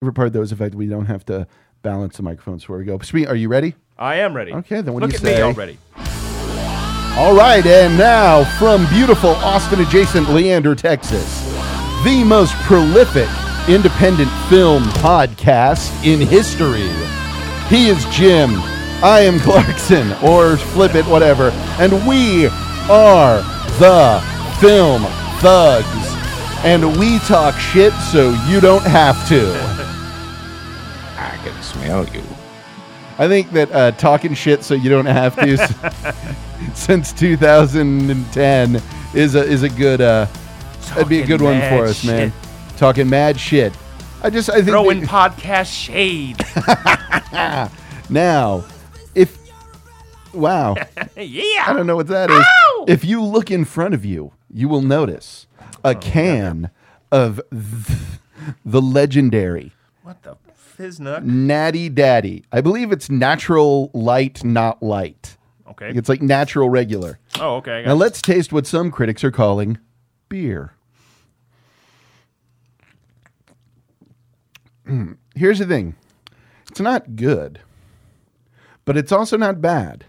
favorite part though is the fact that we don't have to balance the microphones before we go. Sweet, are you ready? I am ready. Okay, then what Look at you say? me already. All right, and now from beautiful Austin adjacent Leander, Texas, the most prolific independent film podcast in history. He is Jim. I am Clarkson, or flip it, whatever. And we are the Film Thugs. And we talk shit so you don't have to. I smell you. I think that uh, talking shit so you don't have to since 2010 is a is a good uh that'd be a good one for us, man. Talking mad shit. I just I think Throwing podcast shade. now if wow yeah. I don't know what that is. Ow! If you look in front of you, you will notice Oh, a can of th- the legendary What the fiznuck? Natty Daddy. I believe it's natural light, not light. Okay. It's like natural regular. Oh, okay. Now let's taste what some critics are calling beer. Mm, Here's the thing it's not good, but it's also not bad.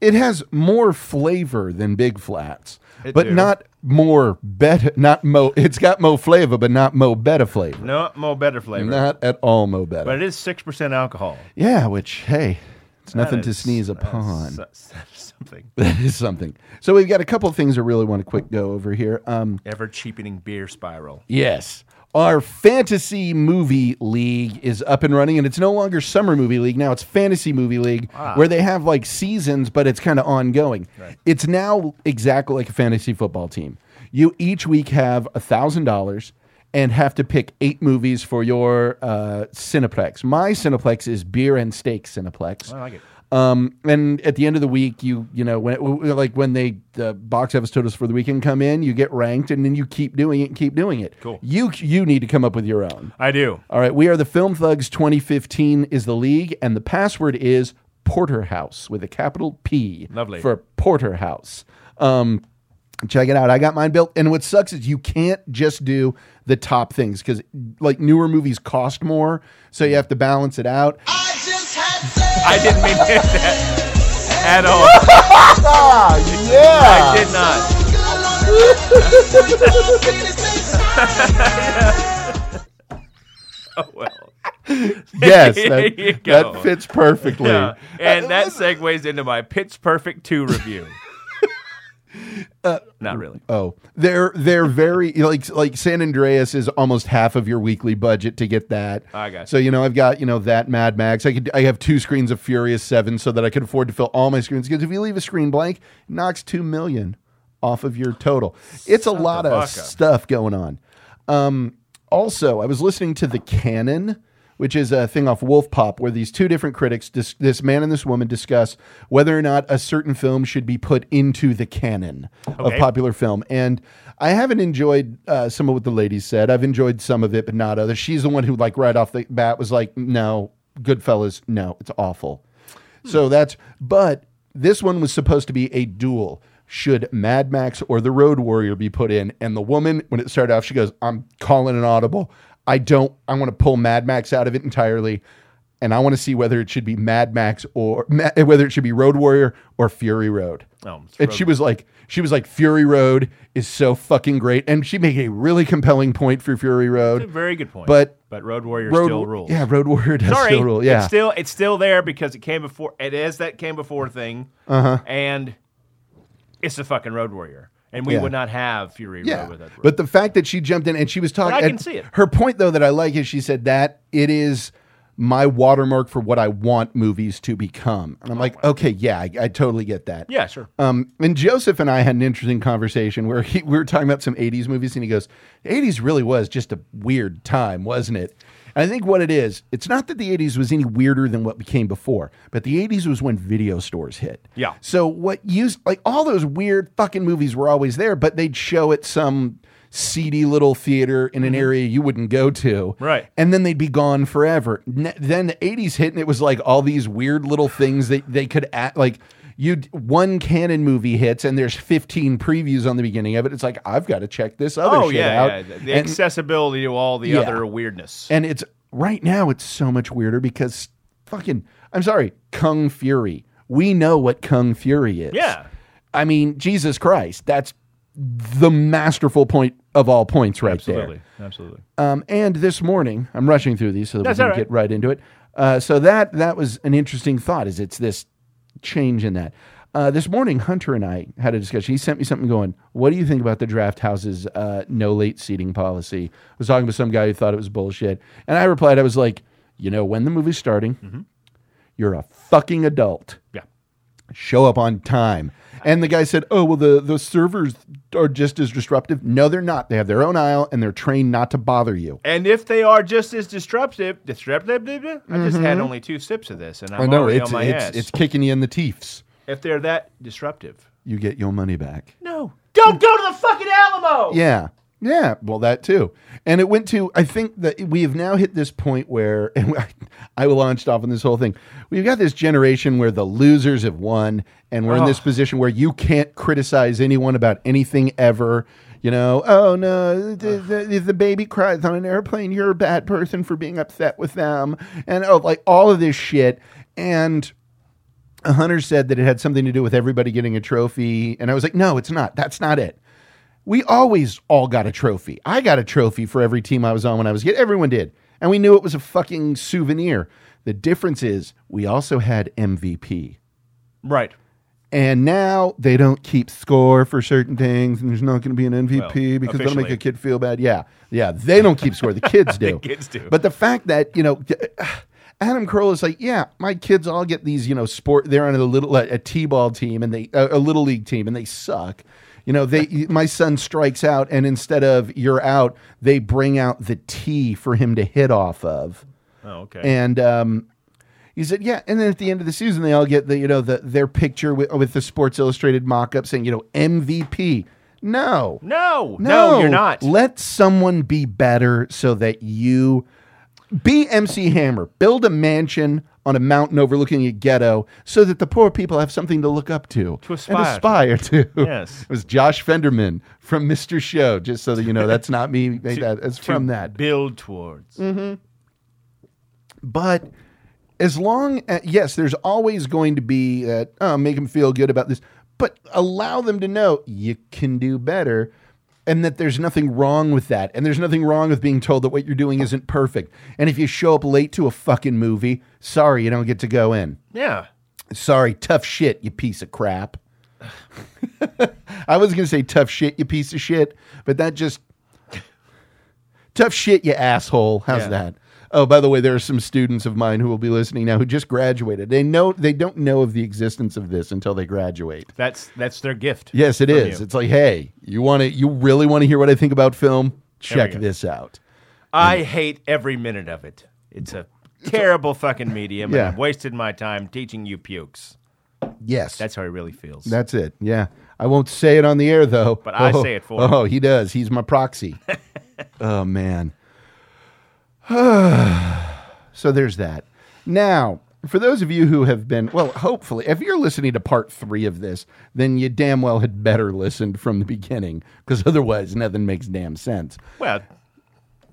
It has more flavor than Big Flats, It but do. not more better. Not mo. It's got mo flavor, but not mo better flavor. no mo better flavor. Not at all mo better. but it is six percent alcohol. yeah, which hey, it's nothing That to is- sneeze that's upon. so- something. That is something. So we've got a couple of things I really want to quick go over here. Um, Ever cheapening beer spiral. yes, our fantasy movie league is up and running, and it's no longer summer movie league. Now it's fantasy movie league, where they have like seasons, but it's kind of ongoing. It's now exactly like a fantasy football team. You each week have a thousand dollars and have to pick eight movies for your uh, Cineplex. My Cineplex is beer and steak Cineplex. I like it. Um, and at the end of the week, you you know when like when they the box office totals for the weekend come in, you get ranked, and then you keep doing it and keep doing it. Cool. You you need to come up with your own. I do. All right, we are the Film Thugs 2015 is the league, and the password is Porterhouse with a capital P. Lovely. for Porterhouse. Um, check it out. I got mine built, and what sucks is you can't just do the top things because like newer movies cost more, so you have to balance it out. I didn't mean to hit that at all. yeah. I did not. oh well. Yes, that, that fits perfectly. Yeah. And that segues into my Pitch Perfect 2 review. Not really. Oh, they're they're very like like San Andreas is almost half of your weekly budget to get that. I got you. So you know I've got you know that Mad Max. I could I have two screens of Furious Seven so that I could afford to fill all my screens. Because if you leave a screen blank, it knocks two million off of your total. It's a lot of stuff going on. Um, also, I was listening to the Canon, which is a thing off Wolfpop, where these two different critics, dis- this man and this woman, discuss whether or not a certain film should be put into the canon of popular film. And I haven't enjoyed uh, some of what the ladies said. I've enjoyed some of it, but not others. She's the one who, like, right off the bat was like, "No, Goodfellas, no, it's awful." So that's, but this one was supposed to be a duel. Should Mad Max or The Road Warrior be put in? And the woman, when it started off, she goes, I'm calling an audible. I don't, I want to pull Mad Max out of it entirely. And I want to see whether it should be Mad Max or Ma- whether it should be Road Warrior or Fury Road. Oh, and she was like, she was like, Fury Road is so fucking great. And she made a really compelling point for Fury Road. It's a very good point. But but Road Warrior Road, still rules. Yeah, Road Warrior does Sorry, still rule. Yeah. it's still it's still there because it came before. It is that came before thing, uh-huh. and it's the fucking Road Warrior, and we Yeah. would not have Fury Yeah, Road with that. but the fact that she jumped in and she was talking, I can see it. Her point, though, that I like is she said that it is my watermark for what I want movies to become, and I'm like, okay, yeah, I, I totally get that. yeah, sure. Um, and Joseph and I had an interesting conversation where he, we were talking about some 80s movies, and he goes, 80s really was just a weird time, wasn't it? I think what it is, it's not that the 80s was any weirder than what became before, but the 80s was when video stores hit. Yeah. So what used, like all those weird fucking movies were always there, but they'd show at some seedy little theater in an area you wouldn't go to. Mm-hmm. Right. And then they'd be gone forever. Ne- then the 80s hit, and it was like all these weird little things that they could act like you one canon movie hits and there's 15 previews on the beginning of it. It's like I've got to check this other Oh shit yeah, out. yeah. The, And- accessibility to all the Yeah. other weirdness. and it's right now it's so much weirder because fucking I'm sorry, Kung Fury. We know what Kung Fury is. Yeah. I mean, Jesus Christ, that's the masterful point of all points right absolutely, absolutely. there. Um, and this morning, I'm rushing through these so that That's we can right. get right into it. Uh, so that that was an interesting thought. Is it's this change in that. Uh, this morning, Hunter and I had a discussion. He sent me something going, What do you think about the Drafthouse's uh, no late seating policy? I was talking to some guy who thought it was bullshit. And I replied, I was like, You know, when the movie's starting, Mm-hmm. you're a fucking adult. Yeah. Show up on time. And the guy said, Oh, well, the, the servers are just as disruptive. No, they're not. They have their own aisle and they're trained not to bother you. And if they are just as disruptive, disruptive, I just had only two sips of this, and I'm Mm-hmm. I know already it's, on my it's, ass. it's kicking you in the teeth. if they're that disruptive, You get your money back. no, don't go to the fucking Alamo. Yeah. Yeah. Well, that too. And it went to, I think that we have now hit this point where, and I launched off on this whole thing. We've got this generation where the losers have won, and we're in this position where you can't criticize anyone about anything ever. You know, oh no, the, the, the baby cries on an airplane, you're a bad person for being upset with them. And oh, like all of this shit. And a Hunter said that it had something to do with everybody getting a trophy. And I was like, no, it's not. That's not it. We always all got a trophy. I got a trophy for every team I was on when I was a kid. Everyone did. And we knew it was a fucking souvenir. The difference is we also had MVP. Right. And now they don't keep score for certain things, and there's not going to be an MVP Well, because that'll make a kid feel bad. Yeah, yeah, they don't keep score. The kids do. kids do. But the fact that you know, uh, Adam Carolla is like, yeah, my kids all get these, you know, sport. They're on a little a t-ball team and they a, a little league team and they suck. You know, they my son strikes out, and instead of you're out, they bring out the tee for him to hit off of. Oh, okay. And um, he said, yeah. And then at the end of the season, they all get the you know the their picture with, with the Sports Illustrated mock-up saying you know MVP. No, no, no, you're not. Let someone be better so that you be MC Hammer. Build a mansion on a mountain overlooking a ghetto so that the poor people have something to look up to, To and aspire aspire to. Yes. it was Josh Fenderman from Mr. Show. Just so that you know, that's not me. Made that. It's from that. build towards. Mm-hmm. But as long as, yes, there's always going to be that, oh, make them feel good about this, but allow them to know you can do better and that there's nothing wrong with that. And there's nothing wrong with being told that what you're doing isn't perfect. And if you show up late to a fucking movie, sorry, you don't get to go in. Yeah. Sorry, tough shit, you piece of crap. I was going to say tough shit, you piece of shit, but that just tough shit, you asshole. How's Yeah. that? Oh, by the way, there are some students of mine who will be listening now who just graduated. They know they don't know of the existence of this until they graduate. That's that's their gift. Yes, it is. you. It's like, hey, you want to? You really want to hear what I think about film? Check this out. I hate every minute of it. It's a terrible fucking medium, Yeah. and I've wasted my time teaching you pukes. Yes, That's how he really feels. That's it. Yeah. I won't say it on the air though. But I oh, say it for him. Oh, he does. He's my proxy. oh man. so there's that. Now, for those of you who have been, well, hopefully, if you're listening to part three of this, then you damn well had better listened from the beginning, because otherwise nothing makes damn sense. well,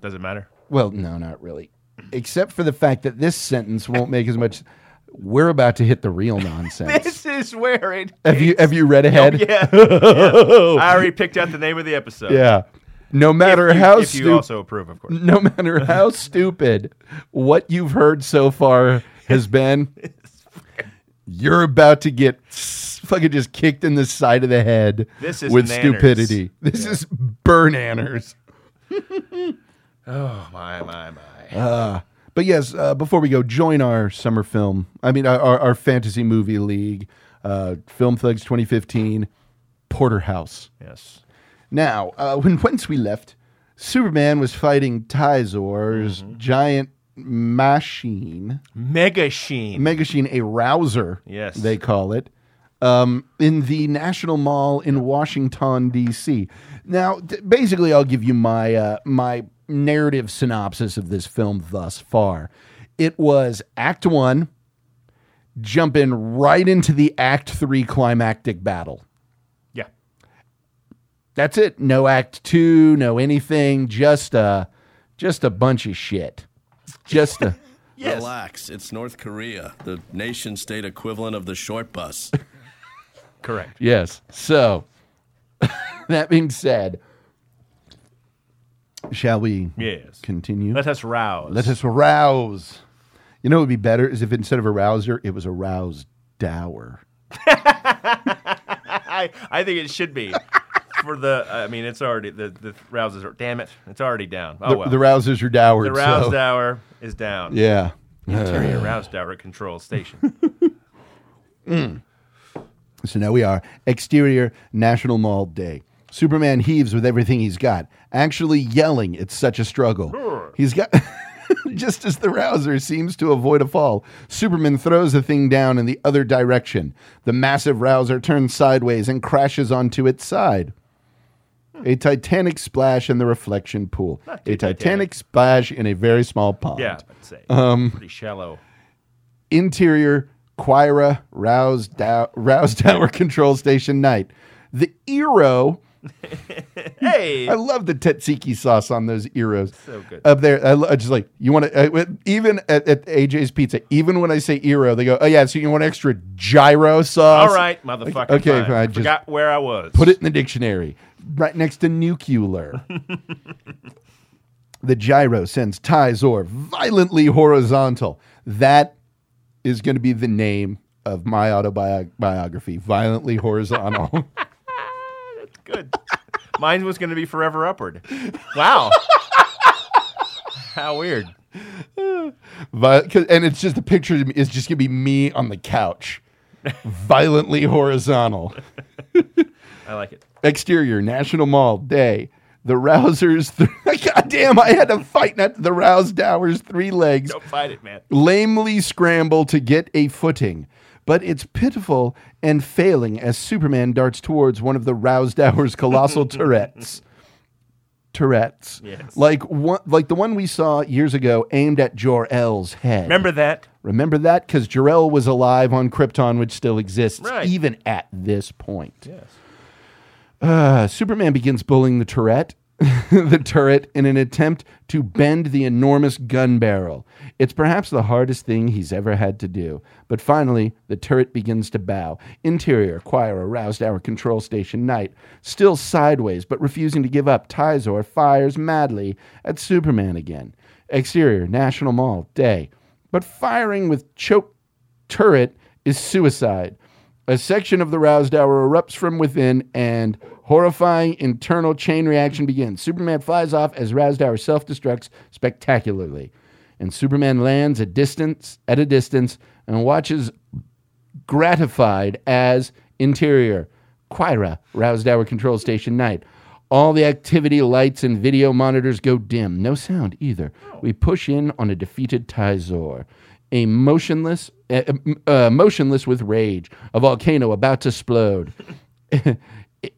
doesn't matter. Well, no, not really. Except for the fact that this sentence won't make as much. We're about to hit the real nonsense. This is where it. have you have you read ahead? Oh, yeah. yeah. I already picked out the name of the episode. Yeah. No If matter you, how if you stupid, also approve, of course. no matter how stupid what you've heard so far has been, you're about to get fucking just kicked in the side of the head This is with nanners. stupidity. This is burnanners. Oh my my my. But yes, uh, before we go, join our summer film. I mean, our, our, our fantasy movie league, uh, Film Thugs 2015, Porterhouse. yes. Now, uh, when once we left, Superman was fighting Tizor's Mm-hmm. giant machine, Mega Sheen. Megashine, a rouser, Yes. they call it, um, in the National Mall in Washington D.C. Now, d- basically, I'll give you my uh, my narrative synopsis of this film thus far. It was Act One. jumping right into the Act Three climactic battle. Yeah. That's it. No Act Two, no anything. Just a, just a bunch of shit. Just a. Yes. Relax. It's North Korea, the nation state equivalent of the short bus. Correct. Yes. So, that being said, shall we Yes. continue? Let us rouse. Let us rouse. You know what would be better is if instead of a rouser, it was a rouse dower. I, I think it should be. For the, I mean, it's already the the rouses are. Damn it, it's already down. Oh The, well. the rousers are dowered. The rouse so- hour is down. Yeah. Interior uh. rouse hour control station. Mm. So now we are exterior National Mall Day. Superman heaves with everything he's got, actually yelling, It's such a struggle. He's got. Just as the rouser seems to avoid a fall, Superman throws the thing down in the other direction. The massive rouser turns sideways and crashes onto its side. A titanic splash in the reflection pool. too A titanic, titanic. splash in a very small pond. Yeah, I'd say Um, pretty shallow. Interior Quira Rouse, Dow- Rouse Tower Control Station Night. The Eero. Hey, I love the tzatziki sauce on those Eros. So good. Up there, I, I just like, you want to, uh, even at, at AJ's Pizza, even when I say Eero, they go, oh yeah, so you want extra gyro sauce? all right, motherfucker. okay, fine. fine, just forgot where I was. Put it in the dictionary, right next to nuclear. the gyro sends Tyzor violently horizontal. That is going to be the name of my autobiography, Violently Horizontal. That's Good. Mine was going to be forever upward. Wow. How weird. 'cause- and it's just a picture of me- it's just going to be me on the couch, violently horizontal. I like it. Exterior, National Mall, day. The Rousers, th- God damn, I had to fight not the Rouse Dowers three legs. Don't fight it, man. lamely scramble to get a footing, but it's pitiful and failing as Superman darts towards one of the roused hours colossal turrets. Tourette's, Yes. like one, like the one we saw years ago, aimed at Jor El's head. Remember that? Remember that because Jor El was alive on Krypton, which still exists Right. even at this point. Yes. Uh, Superman begins bullying the turret, the turret in an attempt to bend the enormous gun barrel. It's perhaps the hardest thing he's ever had to do. But finally, the turret begins to bow. Interior, choir aroused our control station night. Still sideways, but refusing to give up, Tyzor fires madly at Superman again. Exterior, National Mall, day. But firing with choke turret is suicide. A section of the roused hour erupts from within, and horrifying internal chain reaction begins. Superman flies off as roused hour self destructs spectacularly, and Superman lands a distance at a distance and watches gratified as interior Quira roused hour control station night. All the activity lights and video monitors go dim. No sound either. We push in on a defeated Tyzor, a motionless, uh, uh, motionless with rage, a volcano about to explode.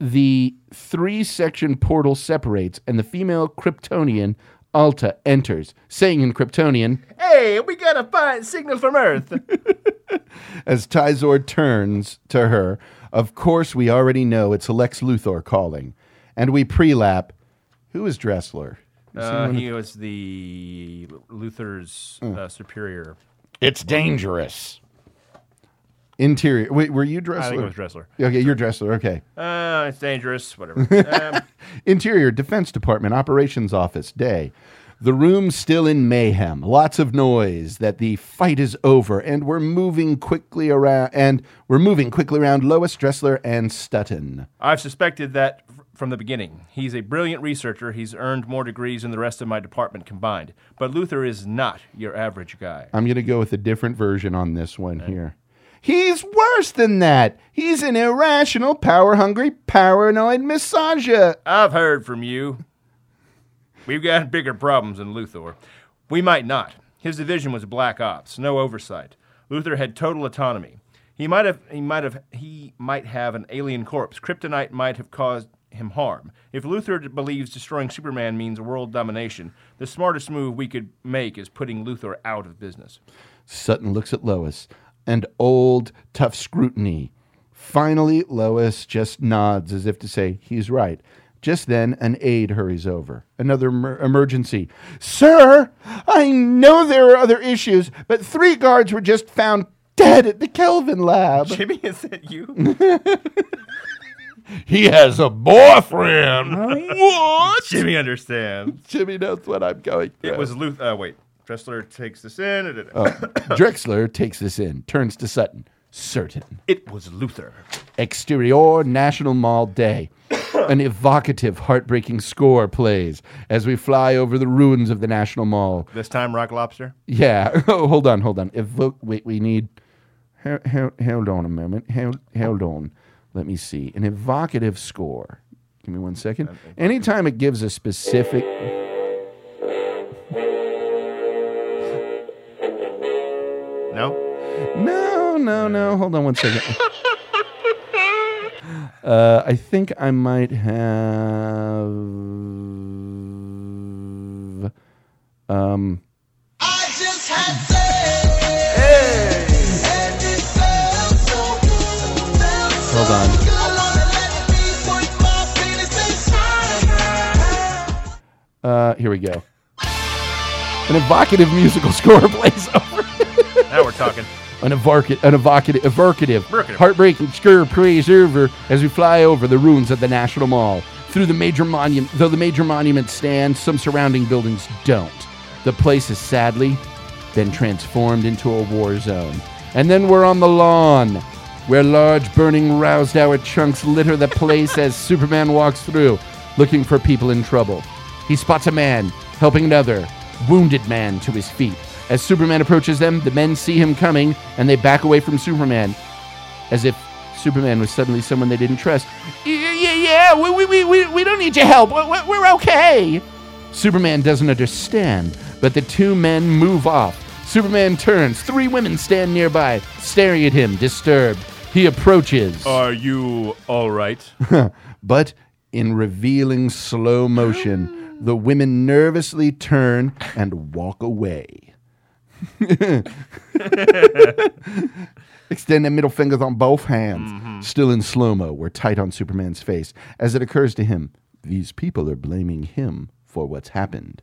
the three-section portal separates, and the female Kryptonian Alta enters, saying in Kryptonian, Hey, we got a fine signal from Earth. As Tyzor turns to her, of course we already know it's Lex Luthor calling. And we pre-lap, who is Dressler? uh, he was the Luther's uh, superior. It's dangerous. Interior. Wait, were you Dressler? I think it was Dressler. Okay, you're Dressler. Okay. Uh, it's dangerous. Whatever. um, Interior Defense Department Operations Office Day. The room's still in mayhem. Lots of noise that the fight is over and we're moving quickly around and we're moving quickly around Lois Dressler and Stutton. I've suspected that f- from the beginning. He's a brilliant researcher. He's earned more degrees than the rest of my department combined. But Luther is not your average guy. I'm going to go with a different version on this one here. He's worse than that. He's an irrational, power hungry, paranoid massager. I've heard from you. We've got bigger problems than Luthor. We might not. His division was black ops, no oversight. Luther had total autonomy. He might have he might have he might have an alien corpse. Kryptonite might have caused him harm. If Luther believes destroying Superman means world domination, the smartest move we could make is putting Luthor out of business. Sutton looks at Lois. and old, tough scrutiny. Finally, Lois just nods as if to say, he's right. Just then, an aide hurries over. Another emer- emergency. Sir, I know there are other issues, but three guards were just found dead at the Kelvin lab. Jimmy, is it you? He has a boyfriend. what? Jimmy understands. Jimmy knows what I'm going through. It was Luther. Uh, wait. Dressler takes this in. Oh. Drexler takes this in, turns to Sutton. Certain. It was Luther. Exterior National Mall Day. An evocative, heartbreaking score plays as we fly over the ruins of the National Mall. This time, Rock Lobster. Yeah. Oh, hold on, hold on. Evo- wait, we need. Hold, hold, hold on a moment. Hold, hold on. Let me see. An evocative score. Give me one second. Anytime it gives a specific. No. No, no, no. Hold on one second. Uh, I think I might have. Um, penis on. uh, here we go. An evocative musical score plays over. Now we're talking. An evocative, an evocative, evocative, Evocative. heartbreaking score plays over as we fly over the ruins of the National Mall. Through the major monument, though the major monuments stand, some surrounding buildings don't. The place has sadly been transformed into a war zone. And then we're on the lawn, where large burning roused hour chunks litter the place as Superman walks through, looking for people in trouble. He spots a man helping another wounded man to his feet. As Superman approaches them, the men see him coming and they back away from Superman, as if Superman was suddenly someone they didn't trust. Yeah, yeah, we, we, we, we, don't need your help. We're- we're okay. Superman doesn't understand, but the two men move off. Superman turns. Three women stand nearby, staring at him, disturbed. He approaches. Are you all right? But in revealing slow motion, the women nervously turn and walk away. Extend their middle fingers on both hands. Mm-hmm. Still in slow mo, we're tight on Superman's face as it occurs to him these people are blaming him for what's happened.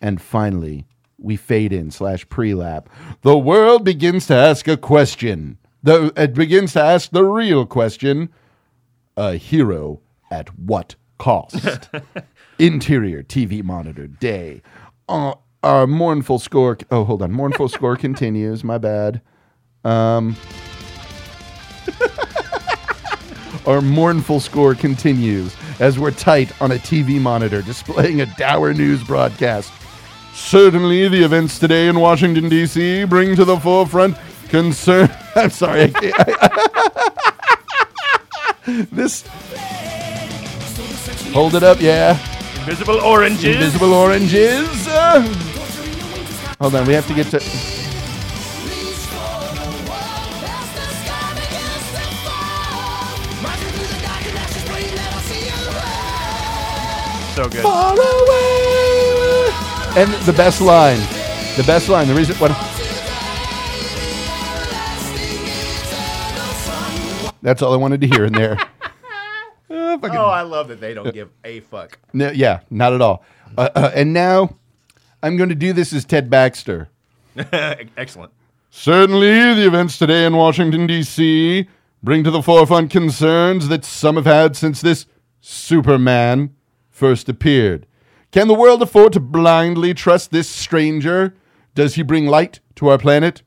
And finally, we fade in slash pre-lap. The world begins to ask a question. The, it begins to ask the real question a hero at what cost? Interior TV monitor day. Uh, our mournful score. Oh, hold on. Mournful score continues. My bad. Um, our mournful score continues as we're tight on a TV monitor displaying a dour news broadcast. Certainly, the events today in Washington, D.C. bring to the forefront concern. I'm sorry. I can't. this. Hold it up, yeah. Invisible oranges. Invisible oranges. Uh, hold on, we have to get to. So good. And the best line. The best line. The reason. What? That's all I wanted to hear in there. Uh, fucking- Oh, I love that they don't give a fuck. No, yeah, not at all. Uh, uh, and now I'm going to do this as Ted Baxter. Excellent. Certainly, the events today in Washington, D.C. bring to the forefront concerns that some have had since this Superman first appeared. Can the world afford to blindly trust this stranger? Does he bring light to our planet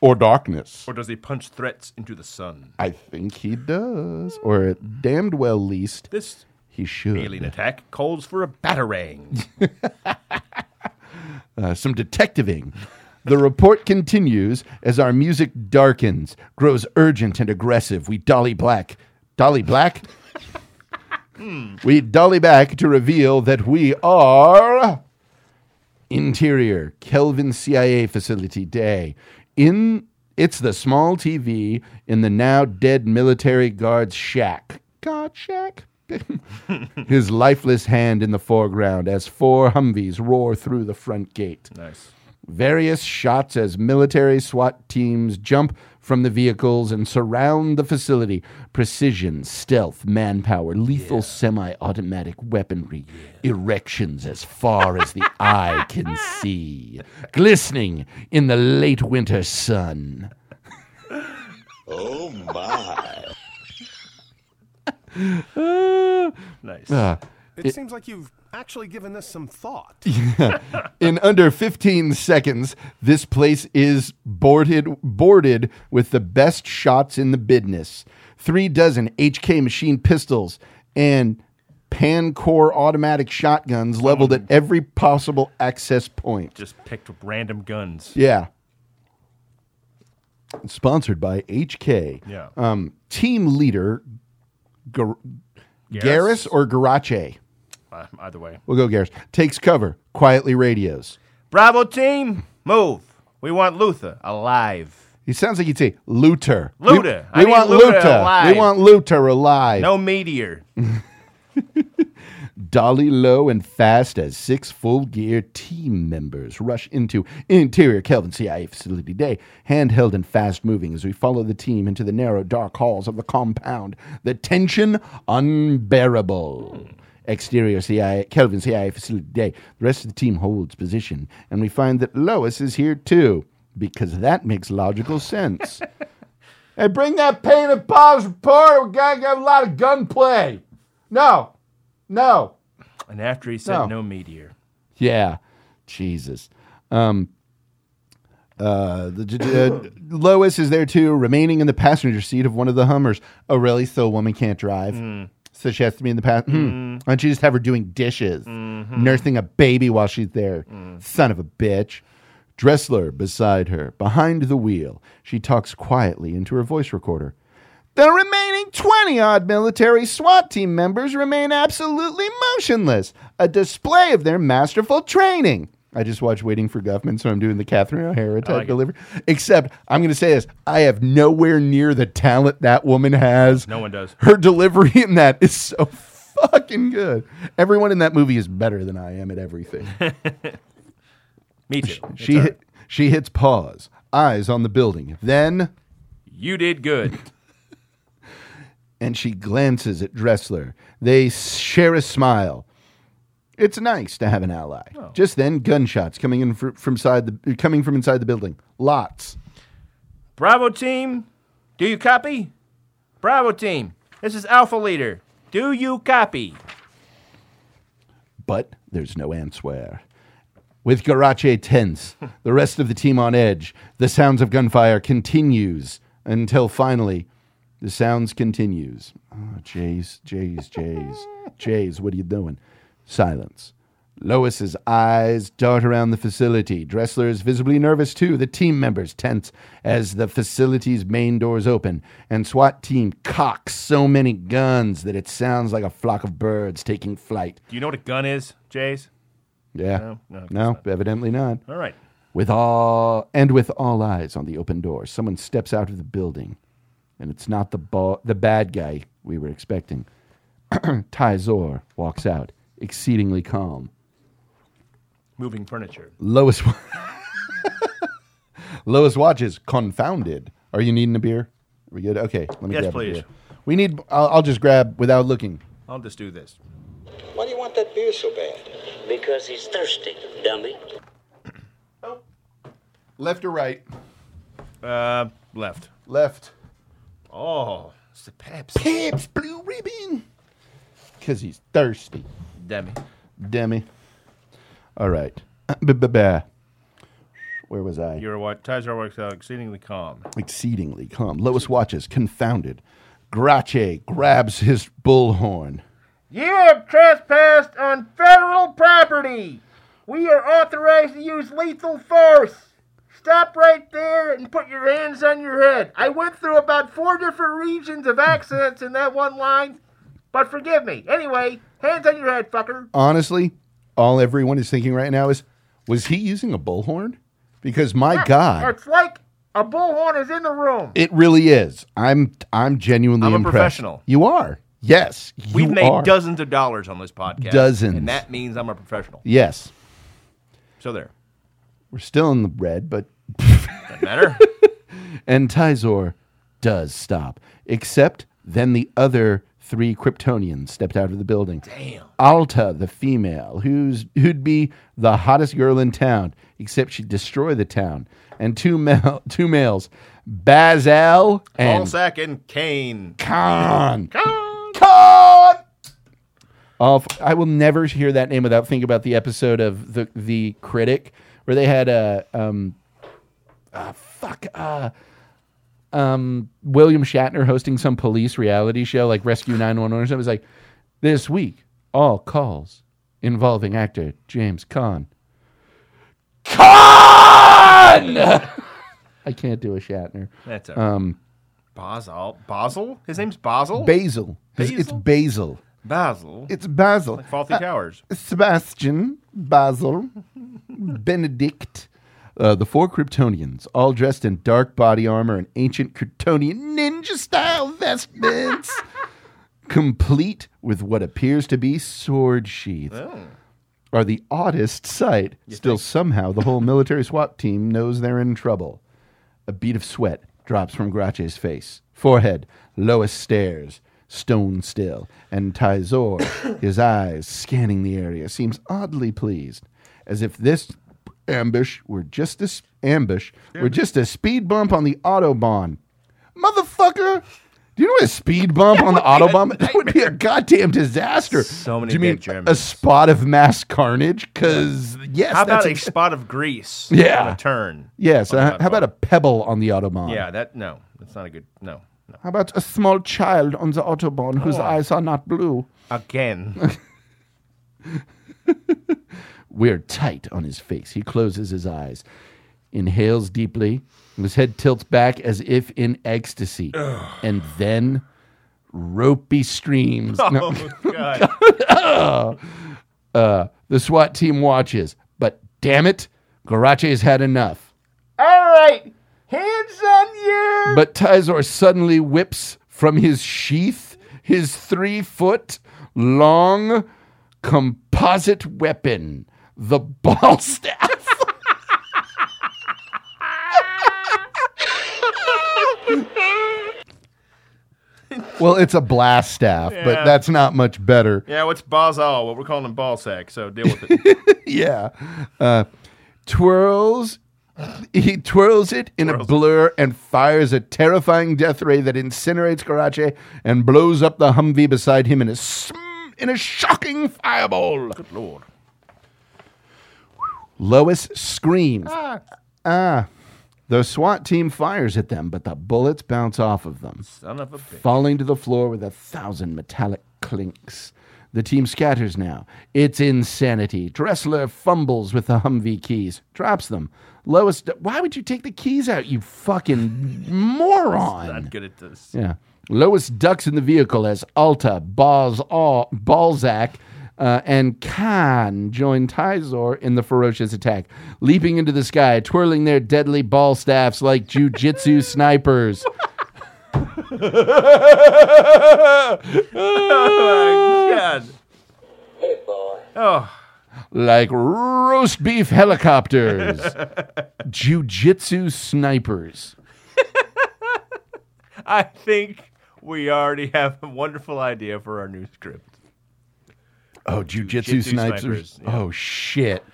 or darkness? Or does he punch threats into the sun? I think he does, or at damned well least This he should. alien attack calls for a batarang. uh, some detectiving. The report continues as our music darkens, grows urgent and aggressive. We dolly black. Dolly black? we dolly back to reveal that we are interior Kelvin CIA facility day. In it's the small TV in the now dead military guard's shack. Guard shack? His lifeless hand in the foreground as four Humvees roar through the front gate. nice. Various shots as military SWAT teams jump from the vehicles and surround the facility. Precision, stealth, manpower, lethal semi automatic weaponry, erections as far as the eye can see, glistening in the late winter sun. Oh my. Nice. Uh, It, seems like you've actually given this some thought. in under 15 seconds, this place is boarded boarded with the best shots in the business. Three dozen HK machine pistols and Pancor automatic shotguns leveled at every possible access point. Just picked random guns. Yeah. Sponsored by HK. Yeah. Um, team leader Gar- Garrus? Garrus or Garache? Uh, either way. We'll go Garrus. Takes cover, quietly radios. Bravo team, move. We want Luther alive. He sounds like he'd say Luther. Luther. We, we want Luther Luther. alive. We want Luther alive. No meteor. Dolly low and fast as six full gear team members rush into interior Kelvin CIA facility day, handheld and fast moving as we follow the team into the narrow, dark halls of the compound. The tension unbearable. Exterior CIA, Kelvin CIA facility day. The rest of the team holds position, and we find that Lois is here too, because that makes logical sense. hey, bring that pain and pause report. We gotta get a lot of gunplay. No, no. And after he said No. no, meteor. Yeah, Jesus. Um, uh, the, uh, Lois is there too, remaining in the passenger seat of one of the Hummers. Oh, really? So a woman can't drive, so she has to be in the past. Why don't you just have her doing dishes, mm-hmm. nursing a baby while she's there? Mm. Son of a bitch. Dressler beside her, behind the wheel. She talks quietly into her voice recorder. The remaining 20 odd military SWAT team members remain absolutely motionless, a display of their masterful training. I just watched Waiting for Guffman, so I'm doing the Catherine O'Hara type like it. delivery. Except, I'm going to say this I have nowhere near the talent that woman has. No one does. Her delivery in that is so fucking good. Everyone in that movie is better than I am at everything. Me too. It's she, hit, she hits pause, eyes on the building. Then. You did good. and she glances at Dressler. They share a smile. It's nice to have an ally. Oh. Just then, gunshots coming in fr- from side the coming from inside the building. Lots. Bravo team, do you copy? Bravo team, this is Alpha Leader. Do you copy? But there's no answer. With Garache tense, the rest of the team on edge, the sounds of gunfire continues until finally the sounds continues. Oh, Jays, Jays, Jays, Jays, what are you doing? Silence. Lois's eyes dart around the facility. Dressler is visibly nervous too. The team members tense as the facility's main doors open, and SWAT team cocks so many guns that it sounds like a flock of birds taking flight. Do you know what a gun is, Jays? Yeah. No, no, no, not. evidently not. All right. With all and with all eyes on the open door, someone steps out of the building, and it's not the ba- the bad guy we were expecting. Ty Zor walks out, exceedingly calm. Moving furniture. Lois Lois watches, confounded. Are you needing a beer? Are we good? Okay, let me Yes, grab please. a beer. We need. I'll, I'll just grab without looking. I'll just do this. Why do you want that beer so bad? Because he's thirsty, dummy. Left or right? Uh, left. Left. Oh, it's the Peps. Peps blue ribbon. Because he's thirsty. Demi. Demi. All right. Where was I? You're what? Tizer works out exceedingly calm. Exceedingly calm. Lois watches, confounded. Grache grabs his bullhorn. You have trespassed on federal property. We are authorized to use lethal force. Stop right there and put your hands on your head. I went through about four different regions of accents in that one line, but forgive me. Anyway, hands on your head, fucker. Honestly, all everyone is thinking right now is, was he using a bullhorn? Because my God, It's like a bullhorn is in the room. it really is. I'm I'm genuinely I'm a impressed. professional. You are. Yes. You We've made are. dozens of dollars on this podcast. Dozens. And that means I'm a professional. Yes. So there. We're still in the red, but Doesn't matter. and Tizor does stop. Except then the other three Kryptonians stepped out of the building. Damn. Alta, the female, who's who'd be the hottest girl in town, except she'd destroy the town. And two male, two males, Bazel and Ballsack and Kane. Khan. Khan. Oh, f- I will never hear that name without thinking about the episode of the the critic where they had a um, ah, fuck uh, um, William Shatner hosting some police reality show like Rescue 911 or something. It was like this week all calls involving actor James Caan. Caan. I can't do a Shatner. That's all right. Um, Basel. Basel? His name's Basel? Basil. It's- It's Basil? Basil. Basil. It's Basil. Like Fawlty Towers. Sebastian, Basil, Benedict. Uh, the four Kryptonians, all dressed in dark body armor and ancient Kryptonian ninja style vestments, complete with what appears to be sword sheaths, are the oddest sight. Still, somehow, the whole military SWAT team knows they're in trouble. A bead of sweat drops from Grache's face. Forehead, Lois stares, stone still, and Tizor, his eyes scanning the area, seems oddly pleased, as if this ambush were just a s- ambush were just a speed bump on the autobahn. Motherfucker! Do you know what a speed bump on the autobahn? That would be a goddamn disaster. So many Do you mean big a spot of mass carnage? Because yes, How about that's a ex- spot of grease Yeah. on a turn? yes. on the uh, how about a pebble on the autobahn? Yeah, that no, that's not a good no. no. How about a small child on the autobahn whose Oh. eyes are not blue? Again. We're tight on his face. He closes his eyes, inhales deeply, and his head tilts back as if in ecstasy. and then ropey streams. No. Oh God. Uh, the SWAT team watches, but damn it, Garache's had enough. All right, hands on you. But Tizor suddenly whips from his sheath his three foot long composite weapon, the ball staff. well, it's a blast staff, Yeah. but that's not much better. Yeah, what's Basal? What we're calling him ball sack. So deal with it. yeah. Uh, twirls. He twirls it in a blur and fires a terrifying death ray that incinerates Karache and blows up the Humvee beside him in a sm- in a shocking fireball. Good lord. Lois screams. Ah. The SWAT team fires at them, but the bullets bounce off of them, Son of a bitch. falling to the floor with a thousand metallic clinks. The team scatters now. It's insanity. Dressler fumbles with the Humvee keys, drops them. Lois, why would you take the keys out, you fucking moron? Not good at this. Yeah. Lois ducks in the vehicle as Alta, Balz, Balzac, uh, and Khan join Tizor in the ferocious attack, leaping into the sky, twirling their deadly ball staffs like jujitsu snipers. Oh my God. Hey, boy. Oh, like roast beef helicopters, jujitsu snipers. I think we already have a wonderful idea for our new script. Oh, jujitsu Jujitsu snipers. snipers, yeah. Oh shit.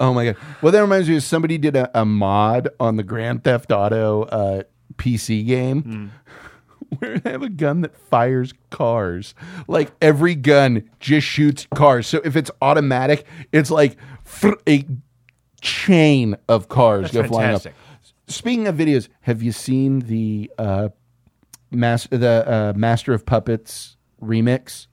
Oh my god. Well, that reminds me of somebody did a, a mod on the Grand Theft Auto uh, PC game Hmm. where they have a gun that fires cars. Like every gun just shoots cars. So if it's automatic, it's like fr- a chain of cars That's go flying up. Speaking of videos, have you seen the uh, mas- the uh, Master of Puppets remix?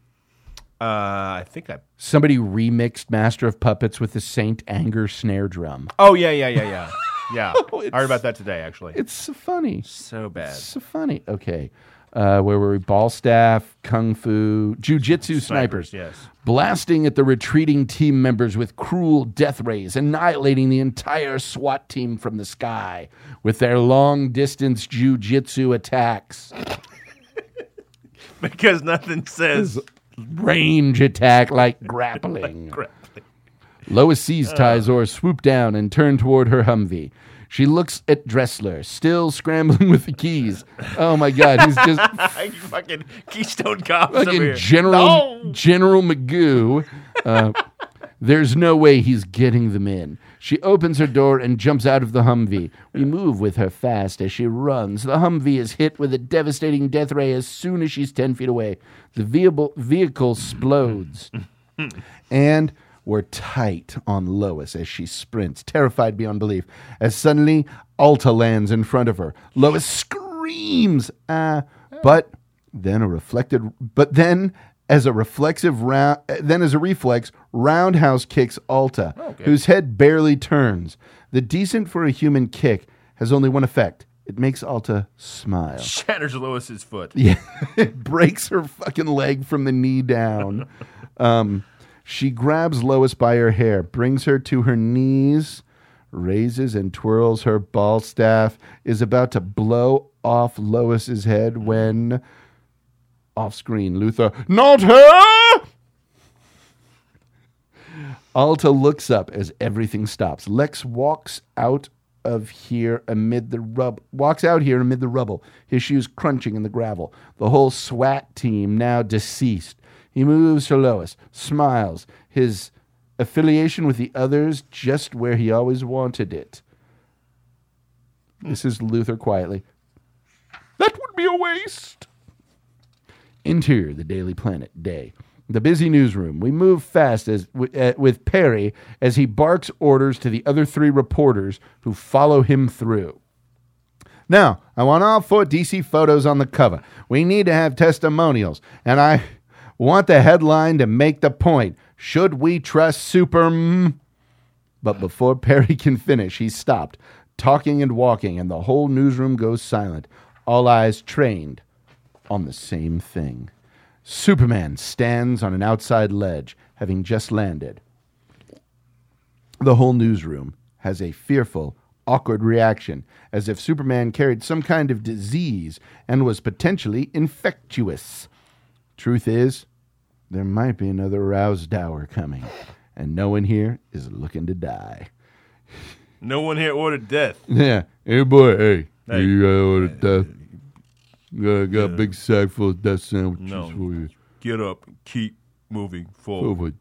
Uh, I think I. Somebody remixed Master of Puppets with the Saint Anger snare drum. Oh yeah, yeah, yeah, yeah, yeah. Oh, I heard about that today. Actually, It's so funny. so bad. So funny. Okay. Uh, where were we? Ball staff, kung fu, jujitsu snipers. Snipers, yes. Blasting at the retreating team members with cruel death rays, annihilating the entire SWAT team from the sky with their long distance jujitsu attacks. Because nothing says Range attack like grappling. grappling. Lois sees Tyzor swoop down and turn toward her Humvee. She looks at Dressler, still scrambling with the keys. Oh my God, he's just you fucking Keystone Cops over fucking here. General No! General Magoo. Uh, there's no way he's getting them in. She opens her door and jumps out of the Humvee. We move with her fast as she runs. The Humvee is hit with a devastating death ray as soon as she's 10 feet away. The vehicle, vehicle explodes. and we're tight on Lois as she sprints, terrified beyond belief, as suddenly Alta lands in front of her. Lois screams, ah, but then a reflected, but then as a reflexive round, then as a reflex, roundhouse kicks Alta, whose head barely turns. The decent for a human kick has only one effect. It makes Alta smile. Shatters Lois's foot. Yeah, it breaks her fucking leg from the knee down. Um, she grabs Lois by her hair, brings her to her knees, raises and twirls her ball staff, is about to blow off Lois's head when, off screen, Luthor, not her! Alta looks up as everything stops. Lex walks out of here amid the rub walks out here amid the rubble, his shoes crunching in the gravel. The whole SWAT team now deceased. He moves to Lois, smiles, his affiliation with the others just where he always wanted it. This is Luthor quietly. That would be a waste. Interior, the Daily Planet, day. The busy newsroom. We move fast as uh, with Perry as he barks orders to the other three reporters who follow him through. Now, I want all four DC photos on the cover. We need to have testimonials, and I want the headline to make the point. Should we trust Super? But before Perry can finish, he's stopped, talking and walking, and the whole newsroom goes silent. All eyes trained on the same thing. Superman stands on an outside ledge, having just landed. The whole newsroom has a fearful, awkward reaction, as if Superman carried some kind of disease and was potentially infectious. Truth is, there might be another Rousdower coming, and no one here is looking to die. No one here ordered death. Yeah. Hey, boy, hey. Hey. You got all the death. Got, got a big sack full of death sandwiches No. for you. Get up and keep moving forward. Forward.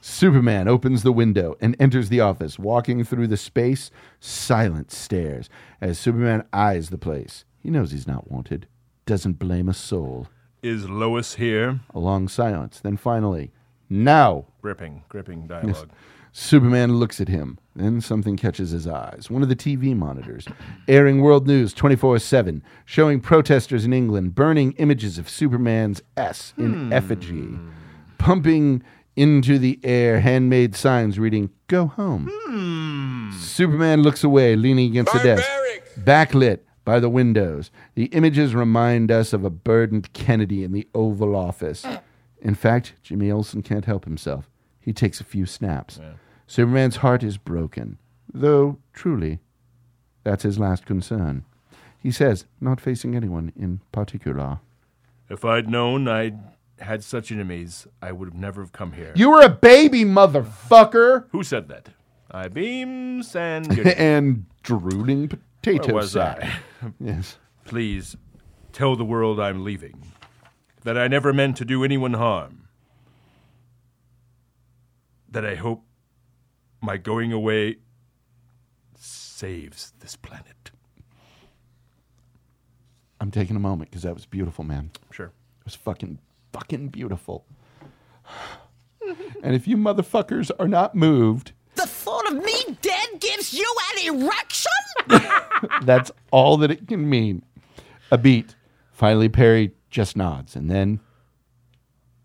Superman opens the window and enters the office, walking through the space. silent stares as Superman eyes the place. He knows he's not wanted. Doesn't blame a soul. Is Lois here? A long silence. Then finally, now. Gripping, gripping dialogue. Superman looks at him. Then something catches his eyes. One of the TV monitors, airing world news 24 7, showing protesters in England burning images of Superman's S in hmm. effigy, pumping into the air handmade signs reading, Go home. Hmm. Superman looks away, leaning against the desk, backlit by the windows. The images remind us of a burdened Kennedy in the Oval Office. In fact, Jimmy Olsen can't help himself. He takes a few snaps. Superman's heart is broken, though truly, that's his last concern. He says, not facing anyone in particular. If I'd known I'd had such enemies, I would have never have come here. You were a baby, motherfucker! Who said that? I beams and and drooling potato Where was sack. I? Yes. Please tell the world I'm leaving. That I never meant to do anyone harm. That I hope my going away saves this planet. I'm taking a moment because that was beautiful, man. Sure. It was fucking, fucking beautiful. and if you motherfuckers are not moved, The thought of me dead gives you an erection? that's all that it can mean. A beat. Finally, Perry just nods, and then.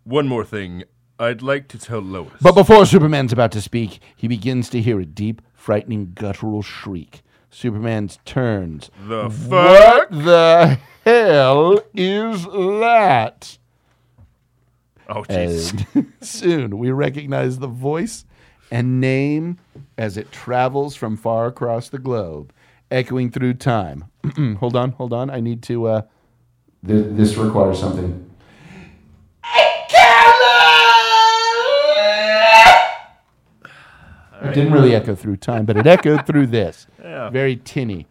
One more thing. I'd like to tell Lois. But before Superman's about to speak, he begins to hear a deep, frightening, guttural shriek. Superman turns. the fuck? What the hell is that? Oh, jeez. Soon we recognize the voice and name as it travels from far across the globe, echoing through time. hold on, hold on. I need to. Uh, th- this requires something. Didn't really echo through time, but it echoed through this. Yeah. Very tinny.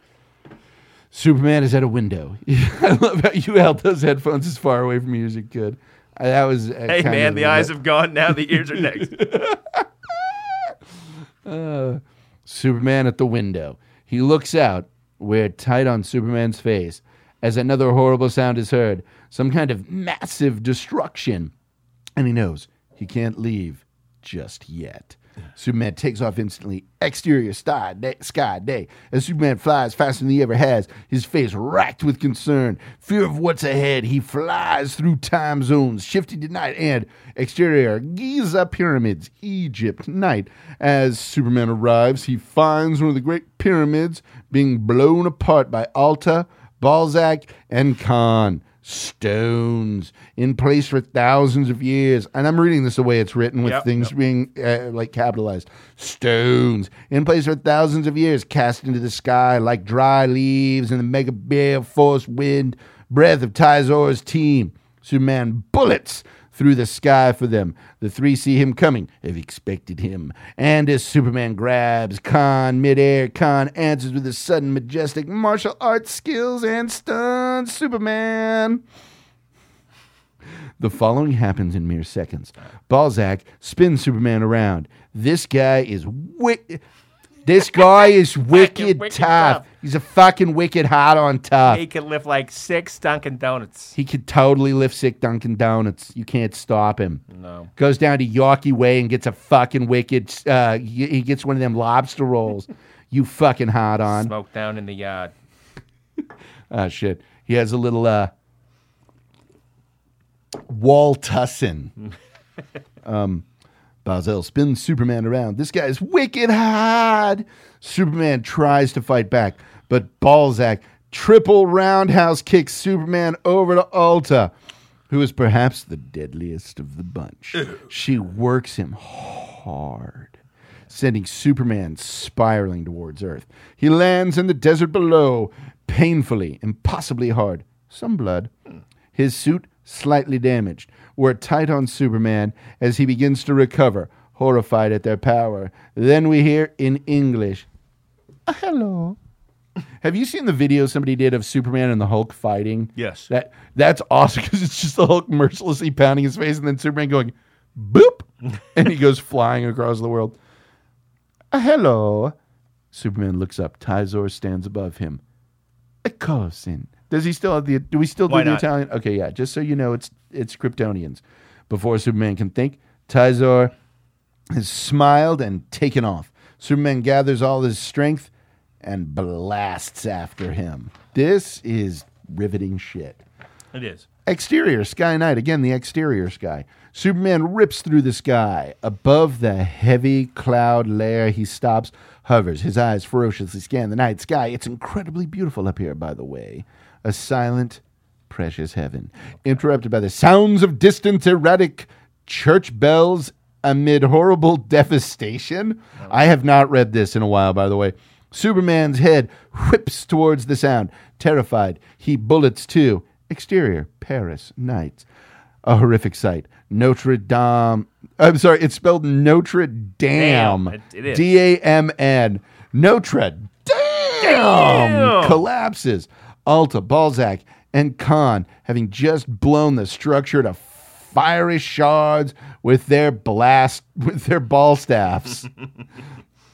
Superman is at a window. I love how you held those headphones as far away from you as you could. Uh, that was uh, Hey man, the eyes have gone. Now the ears are next. Superman at the window. He looks out, where tight on Superman's face, as another horrible sound is heard some kind of massive destruction. And he knows he can't leave just yet. Superman takes off instantly. Exterior sky day, sky day. As Superman flies faster than he ever has, his face racked with concern, fear of what's ahead. He flies through time zones, shifting to night and exterior Giza pyramids, Egypt night. As Superman arrives, he finds one of the great pyramids being blown apart by Alta, Balzac, and Khan stones in place for thousands of years. And I'm reading this the way it's written with Yep, things yep. being uh, like capitalized. Stones in place for thousands of years, cast into the sky like dry leaves in the mega gale force wind breath of Tizor's team. Superman bullets through the sky for them. The three see him coming, have expected him. And as Superman grabs Khan midair, Khan answers with his sudden majestic martial arts skills and stuns Superman. The following happens in mere seconds. Balzac spins Superman around. This guy is wicked. This guy is wicked, wicked tough. tough. He's a fucking wicked hard on tough. he can lift like six Dunkin' Donuts. He could totally lift six Dunkin' Donuts. You can't stop him. No. Goes down to Yawkey Way and gets a fucking wicked. Uh, he he gets one of them lobster rolls. you fucking hard on. Smoke down in the yard. Oh shit. He has a little uh Wall Tussin. um Bazel spins Superman around. This guy is wicked hard. Superman tries to fight back, but Balzac triple roundhouse kicks Superman over to Alta, who is perhaps the deadliest of the bunch. she works him hard sending Superman spiraling towards Earth. He lands in the desert below, painfully, impossibly hard. Some blood. Hmm. His suit slightly damaged. We're tight on Superman as he begins to recover, horrified at their power. Then we hear in English, "Ah, hello. Have you seen the video somebody did of Superman and the Hulk fighting? Yes. That that's awesome because it's just the Hulk mercilessly pounding his face and then Superman going, boop, and he goes flying across the world. "Uh, hello. Superman looks up. Tizor stands above him. A cousin. Does he still have the? Do we still do Why the not? Italian? Okay, yeah. Just so you know, it's it's Kryptonians. Before Superman can think, Tizor has smiled and taken off. Superman gathers all his strength and blasts after him. This is riveting shit. It is. Exterior, sky night. Again, the exterior sky. Superman rips through the sky. Above the heavy cloud layer, he stops, hovers. His eyes ferociously scan the night sky. It's incredibly beautiful up here, by the way. A silent, precious heaven, interrupted by the sounds of distant, erratic church bells amid horrible devastation. I have not read this in a while, by the way. Superman's head whips towards the sound. Terrified, he bullets too. Exterior, Paris, night. A horrific sight. Notre Dame. I'm sorry, it's spelled Notre Dame. Damn, it- it is. D A M N. Notre Dame collapses. Alta, Balzac, and Khan having just blown the structure to fiery shards with their blast with their ball staffs.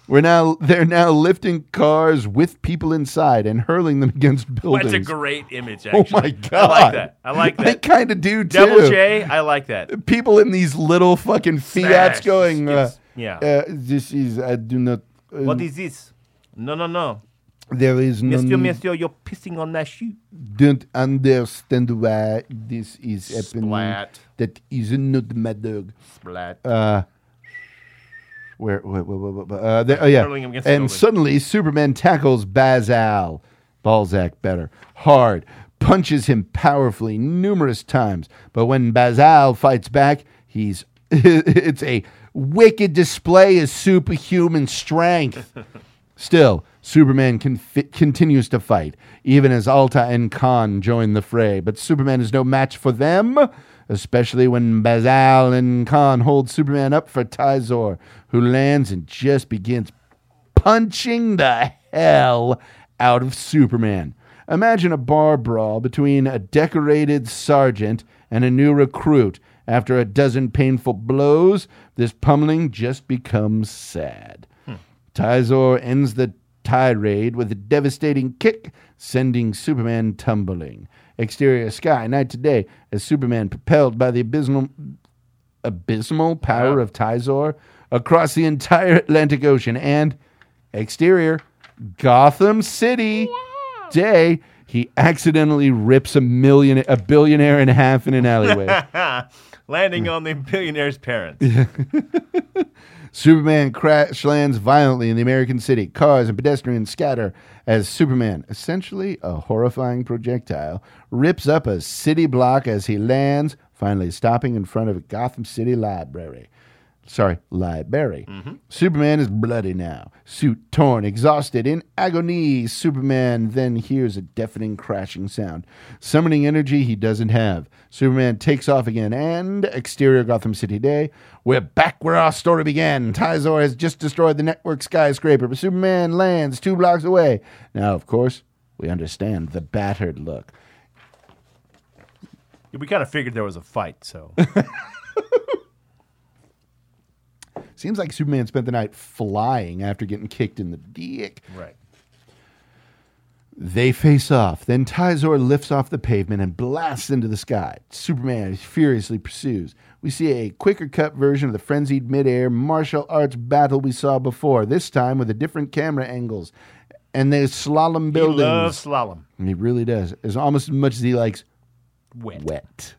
We're now they're now lifting cars with people inside and hurling them against buildings. That's a great image, Oh my god! I like that. I like I that. kind of do too. Double J, I like that. People in these little fucking Fiats Smash. going. Uh, yeah. uh, this is I do not. Uh, What is this? No, no, no. There is no Monsieur, monsieur, you're pissing on that shoe. don't understand why this is happening. Splat. That is not my dog. Splat. Uh, where, where, where, where, where uh, there, oh yeah, Hurling him against the and building. suddenly Superman tackles Bazal, Balzac better, hard, punches him powerfully numerous times. But when Bazal fights back, he's it's a wicked display of superhuman strength. Still, Superman confi- continues to fight, even as Alta and Khan join the fray. But Superman is no match for them, especially when Bazal and Khan hold Superman up for Tizor, who lands and just begins punching the hell out of Superman. Imagine a bar brawl between a decorated sergeant and a new recruit. After a dozen painful blows, this pummeling just becomes sad. Hmm. Tizor ends the tirade with a devastating kick, sending Superman tumbling. Exterior sky, night to day, as Superman, propelled by the abysmal, abysmal power of Tizor across the entire Atlantic Ocean, and exterior, Gotham City. Day, he accidentally rips a million, a billionaire in half in an alleyway. Landing on the billionaire's parents. Superman crash lands violently in the American city. Cars and pedestrians scatter as Superman, essentially a horrifying projectile, rips up a city block as he lands, finally stopping in front of a Gotham City library. Sorry, library. Mm-hmm. Superman is bloody now, suit torn, exhausted, in agony. Superman then hears a deafening crashing sound, summoning energy he doesn't have. Superman takes off again, and exterior Gotham City day. We're back where our story began. Tizor has just destroyed the network skyscraper, but Superman lands two blocks away. Now, of course, we understand the battered look. we kind of figured there was a fight, so. Seems like Superman spent the night flying after getting kicked in the dick. right. They face off. Then Tizor lifts off the pavement and blasts into the sky. Superman furiously pursues. We see a quicker cut version of the frenzied midair martial arts battle we saw before, this time with a different camera angles. And there's slalom buildings. He loves slalom. He really does. As almost as much as he likes Wet. wet.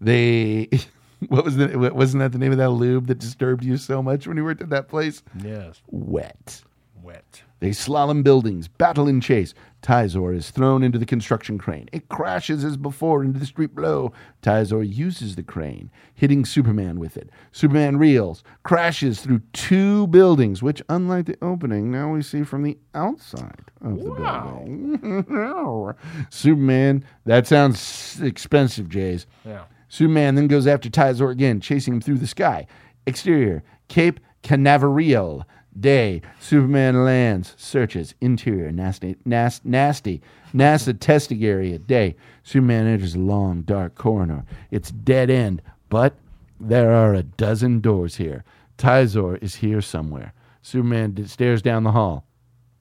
They what was the wasn't that the name of that lube that disturbed you so much when you worked at that place? Yes. Wet. Wet. They slalom buildings, battle and chase. Tizor is thrown into the construction crane. It crashes as before into the street below. Tizor uses the crane, hitting Superman with it. Superman reels, crashes through two buildings, which, unlike the opening, now we see from the outside of the building. Superman, that sounds expensive, Jays. Yeah. Superman then goes after Tizor again, chasing him through the sky. Exterior, Cape Canaveral. Day, Superman lands, searches. Interior, nasty, nas- nasty, NASA testing area. Day, Superman enters a long, dark corridor. It's dead end, but there are a dozen doors here. Tizor is here somewhere. Superman stares down the hall.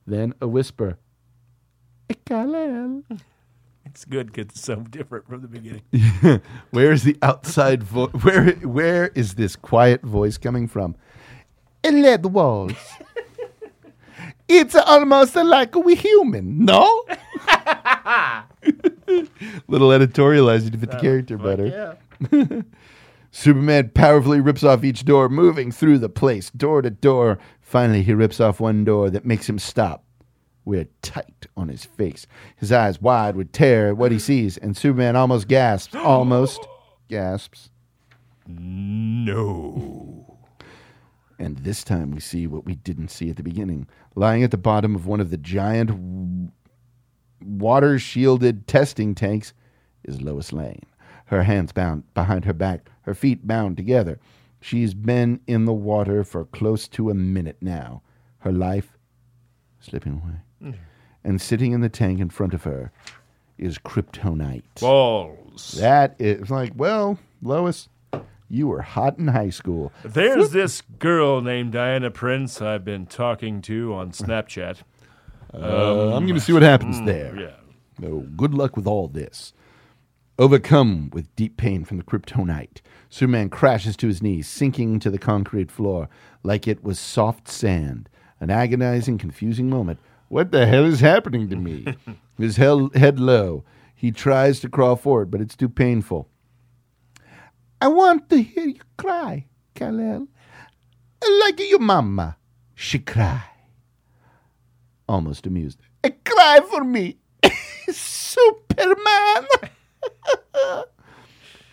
Then a whisper. Kal-El. It's good because it's so different from the beginning. Where is the outside voice? Where where is this quiet voice coming from? It led the walls. it's almost like we human, no? Little editorializing to fit the character better. Yeah. Superman powerfully rips off each door, moving through the place, door to door. Finally, he rips off one door that makes him stop. We're tight on his face, his eyes wide with terror at what he sees, and Superman almost gasps. Almost gasps. No. And this time we see what we didn't see at the beginning. Lying at the bottom of one of the giant water shielded testing tanks is Lois Lane. Her hands bound behind her back, her feet bound together. She's been in the water for close to a minute now, her life slipping away. Mm. And sitting in the tank in front of her is Kryptonite. Balls. That is like, well, Lois, you were hot in high school. There's this girl named Diana Prince I've been talking to on Snapchat. Uh, I'm going to see what happens there. Yeah. No, good luck with all this. Overcome with deep pain from the kryptonite, Superman crashes to his knees, sinking to the concrete floor like it was soft sand. An agonizing, confusing moment. What the hell is happening to me? his head low. He tries to crawl forward, but it's too painful. I want to hear you cry, Kal-El. Like your mama. She cry. Almost amused. I Cry for me. Superman.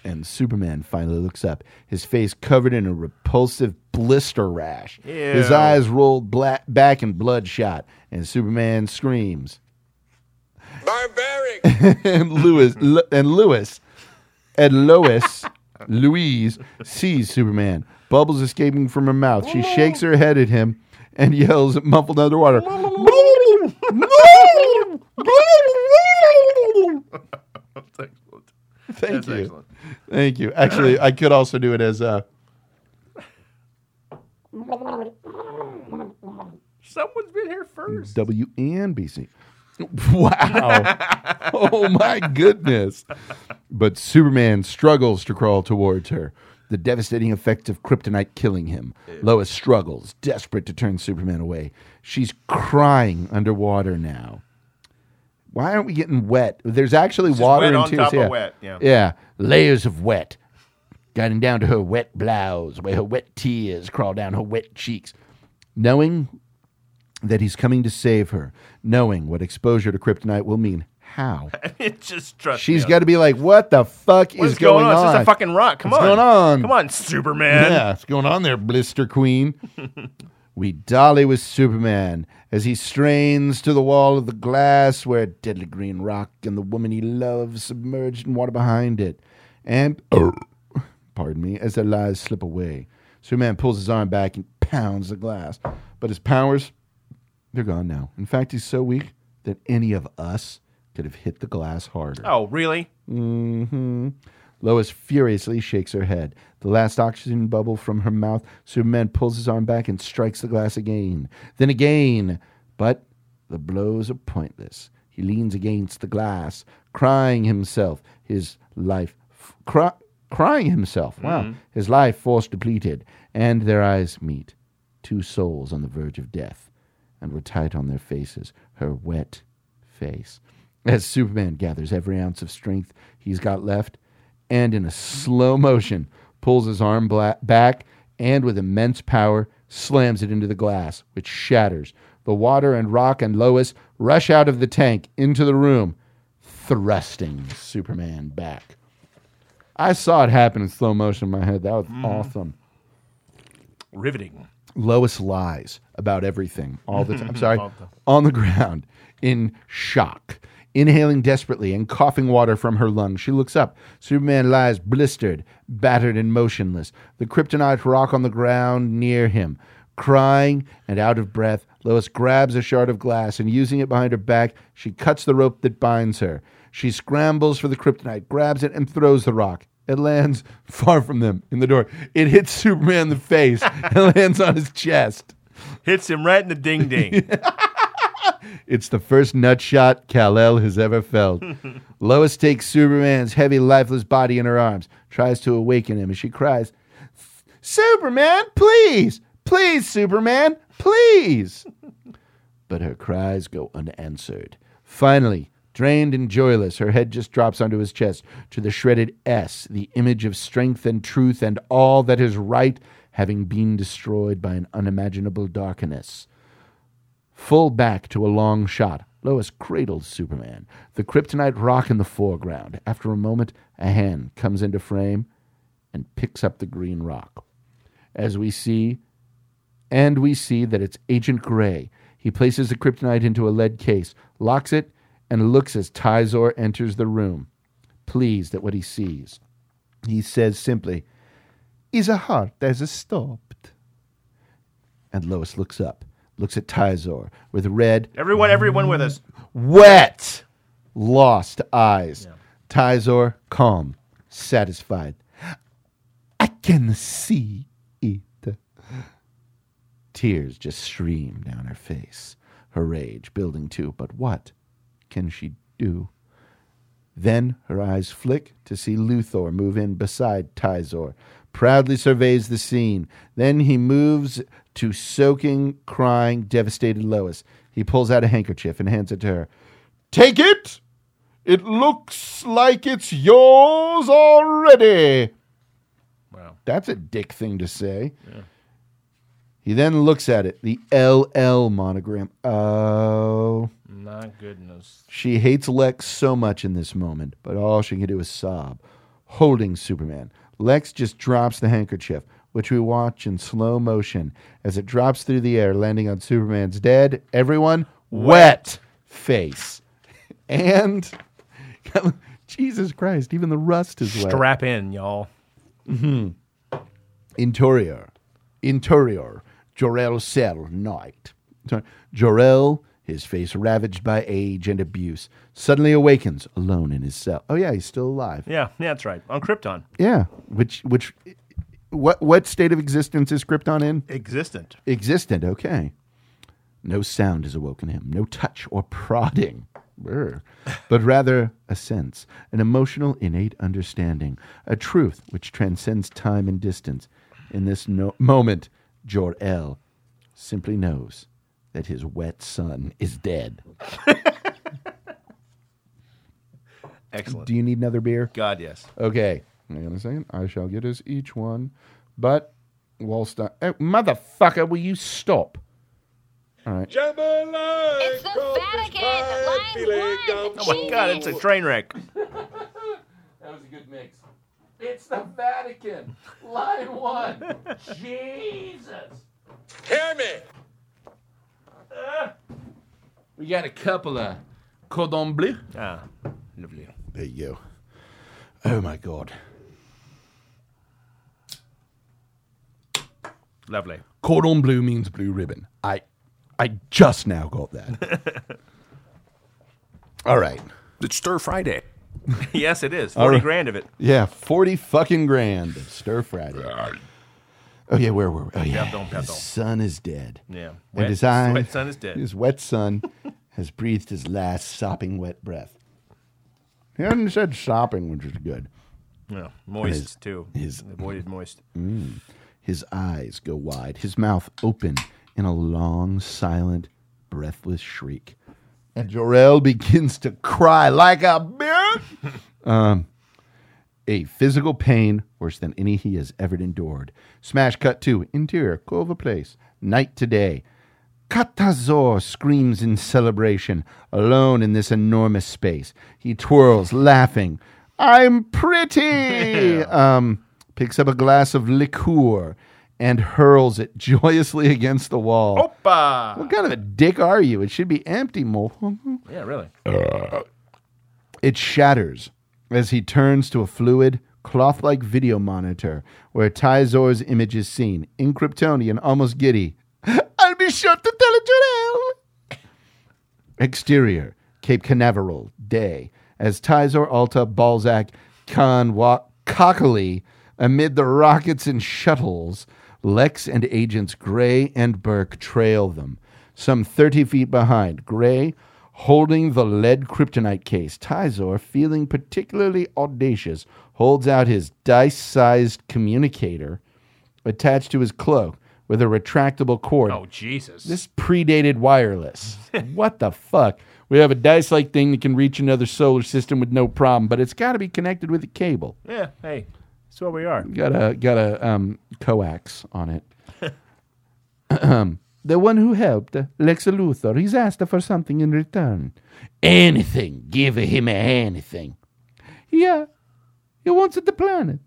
and Superman finally looks up, his face covered in a repulsive blister rash. His eyes rolled black, back and bloodshot, and Superman screams. Barbaric! and Lewis L- and Lewis and Lois Louise sees Superman. Bubbles escaping from her mouth. She shakes her head at him and yells muffled underwater. Excellent. Thank That's you. excellent. Thank you. Actually, I could also do it as uh Someone's been here first. W and BC. Wow. oh my goodness. But Superman struggles to crawl towards her, the devastating effects of kryptonite killing him. Lois struggles, desperate to turn Superman away. She's crying underwater now. Why aren't we getting wet? There's actually just water wet in on tears. top of yeah. wet, yeah. Yeah. Layers of wet. Guiding down to her wet blouse, where her wet tears crawl down her wet cheeks. Knowing that he's coming to save her, knowing what exposure to kryptonite will mean. How? it just trust She's got to be like, what the fuck What is going, It's on? just a fucking rock. Come What's on. What's going on? Come on, Superman. Yeah, what's going on there, Blister Queen? we dolly with Superman as he strains to the wall of the glass where a deadly green rock and the woman he loves submerged in water behind it. And, pardon me, as their lives slip away, Superman pulls his arm back and pounds the glass. But his powers, they're gone now. In fact, he's so weak that any of us could have hit the glass harder. Oh, really? hmm Lois furiously shakes her head. The last oxygen bubble from her mouth, Superman pulls his arm back and strikes the glass again. Then again. But the blows are pointless. He leans against the glass, crying himself, his life, f- cry, crying himself. Wow. His life force depleted. And their eyes meet. Two souls on the verge of death. And were tight on their faces, her wet face. As Superman gathers every ounce of strength he's got left, and in a slow motion pulls his arm bla- back and with immense power slams it into the glass, which shatters. The water and rock and Lois rush out of the tank into the room, thrusting Superman back. I saw it happen in slow motion in my head. That was mm. awesome. Riveting. Lois lies about everything all the time. I'm sorry, on the ground in shock, inhaling desperately and coughing water from her lungs. She looks up. Superman lies blistered, battered, and motionless. The kryptonite rock on the ground near him. Crying and out of breath, Lois grabs a shard of glass and, using it behind her back, she cuts the rope that binds her. She scrambles for the kryptonite, grabs it, and throws the rock. It lands far from them in the door. It hits Superman in the face and lands on his chest. Hits him right in the ding ding. It's the first nut shot Kal-El has ever felt. Lois takes Superman's heavy, lifeless body in her arms, tries to awaken him and she cries, Superman, please! Please, Superman, please! but her cries go unanswered. Finally, drained and joyless, her head just drops onto his chest to the shredded S, the image of strength and truth and all that is right having been destroyed by an unimaginable darkness. Full back to a long shot, Lois cradles Superman, the kryptonite rock in the foreground. After a moment, a hand comes into frame and picks up the green rock. As we see, and we see that it's Agent Gray. He places the kryptonite into a lead case, locks it, and looks as Tizor enters the room, pleased at what he sees. He says simply, Is a heart as a stopped? And Lois looks up, looks at Tizor with red, everyone, everyone with us. wet, lost eyes. Tizor, calm, satisfied. I can see it. Tears just stream down her face, her rage building too. But what can she do? Then her eyes flick to see Luthor move in beside Tizor, proudly surveys the scene. Then he moves to soaking, crying, devastated Lois. He pulls out a handkerchief and hands it to her. Take it! It looks like it's yours already. Wow. That's a dick thing to say. He then looks at it, the LL monogram. Oh. My goodness. She hates Lex so much in this moment, but all she can do is sob. holding Superman. Lex just drops the handkerchief, which we watch in slow motion as it drops through the air, landing on Superman's dead, everyone, wet face. And Jesus Christ, even the rust is wet. Strap in, y'all. Mm-hmm. Interior. Interior. Jor-El cell night. Jor-El, his face ravaged by age and abuse, suddenly awakens alone in his cell. Oh yeah, he's still alive. Yeah, yeah, that's right. On Krypton. Yeah. Which which what what state of existence is Krypton in? Existent. Existent, okay. No sound has awoken him, no touch or prodding, Brr. but rather a sense, an emotional, innate understanding, a truth which transcends time and distance. In this no- moment, Jor-El simply knows that his wet son is dead. Excellent. Do you need another beer? God, yes. Okay. Hang on a second. I shall get us each one. But whilst I. Oh, eh, motherfucker, will you stop? All right. It's the Vatican. Line one. Oh my God, it's a train wreck. That was a good mix. It's the Vatican. Line one. Jesus. Hear me! We got a couple of cordon bleu. Ah, lovely. There you go. Oh my God. Lovely. Cordon bleu means blue ribbon. I, I just now got that. All right. It's Stir Friday. yes, it is. 40 right. grand of it. Yeah, forty fucking grand. of Stir Friday. Oh yeah, where were we? Oh yeah, Pardon, his pardon. son is dead. Yeah. and Wet- his eye, wet son is dead. His wet son has breathed his last sopping wet breath. He hadn't said sopping, which is good. Yeah. Moist, his- too. his- Avoided moist. Mm. His eyes go wide, his mouth open in a long, silent, breathless shriek. And Jor-El begins to cry like a bitch. um, a physical pain worse than any he has ever endured. Smash cut to interior, Cova Place, night to day. Katazor screams in celebration, alone in this enormous space. He twirls, laughing. I'm pretty! um, picks up a glass of liqueur and hurls it joyously against the wall. Opa! What kind of a dick are you? It should be empty, mo. Yeah, really. Uh, it shatters as he turns to a fluid, cloth like video monitor where Tyzor's image is seen. In Kryptonian, almost giddy. I'll be sure to tell it Jor-El. Exterior, Cape Canaveral, day. As Tyzor, Alta, Balzac, Khan walk cockily amid the rockets and shuttles, Lex and agents Gray and Burke trail them. Some 30 feet behind, Gray holding the lead kryptonite case. Tyzor, feeling particularly audacious, holds out his dice sized communicator attached to his cloak with a retractable cord. Oh, Jesus. This predated wireless. what the fuck? We have a dice like thing that can reach another solar system with no problem, but it's got to be connected with a cable. yeah, hey, that's what we are. Got a got a um, coax on it. Um, the one who helped, Lex Luthor, he's asked for something in return. Anything. Give him anything. Yeah. He wants the planet.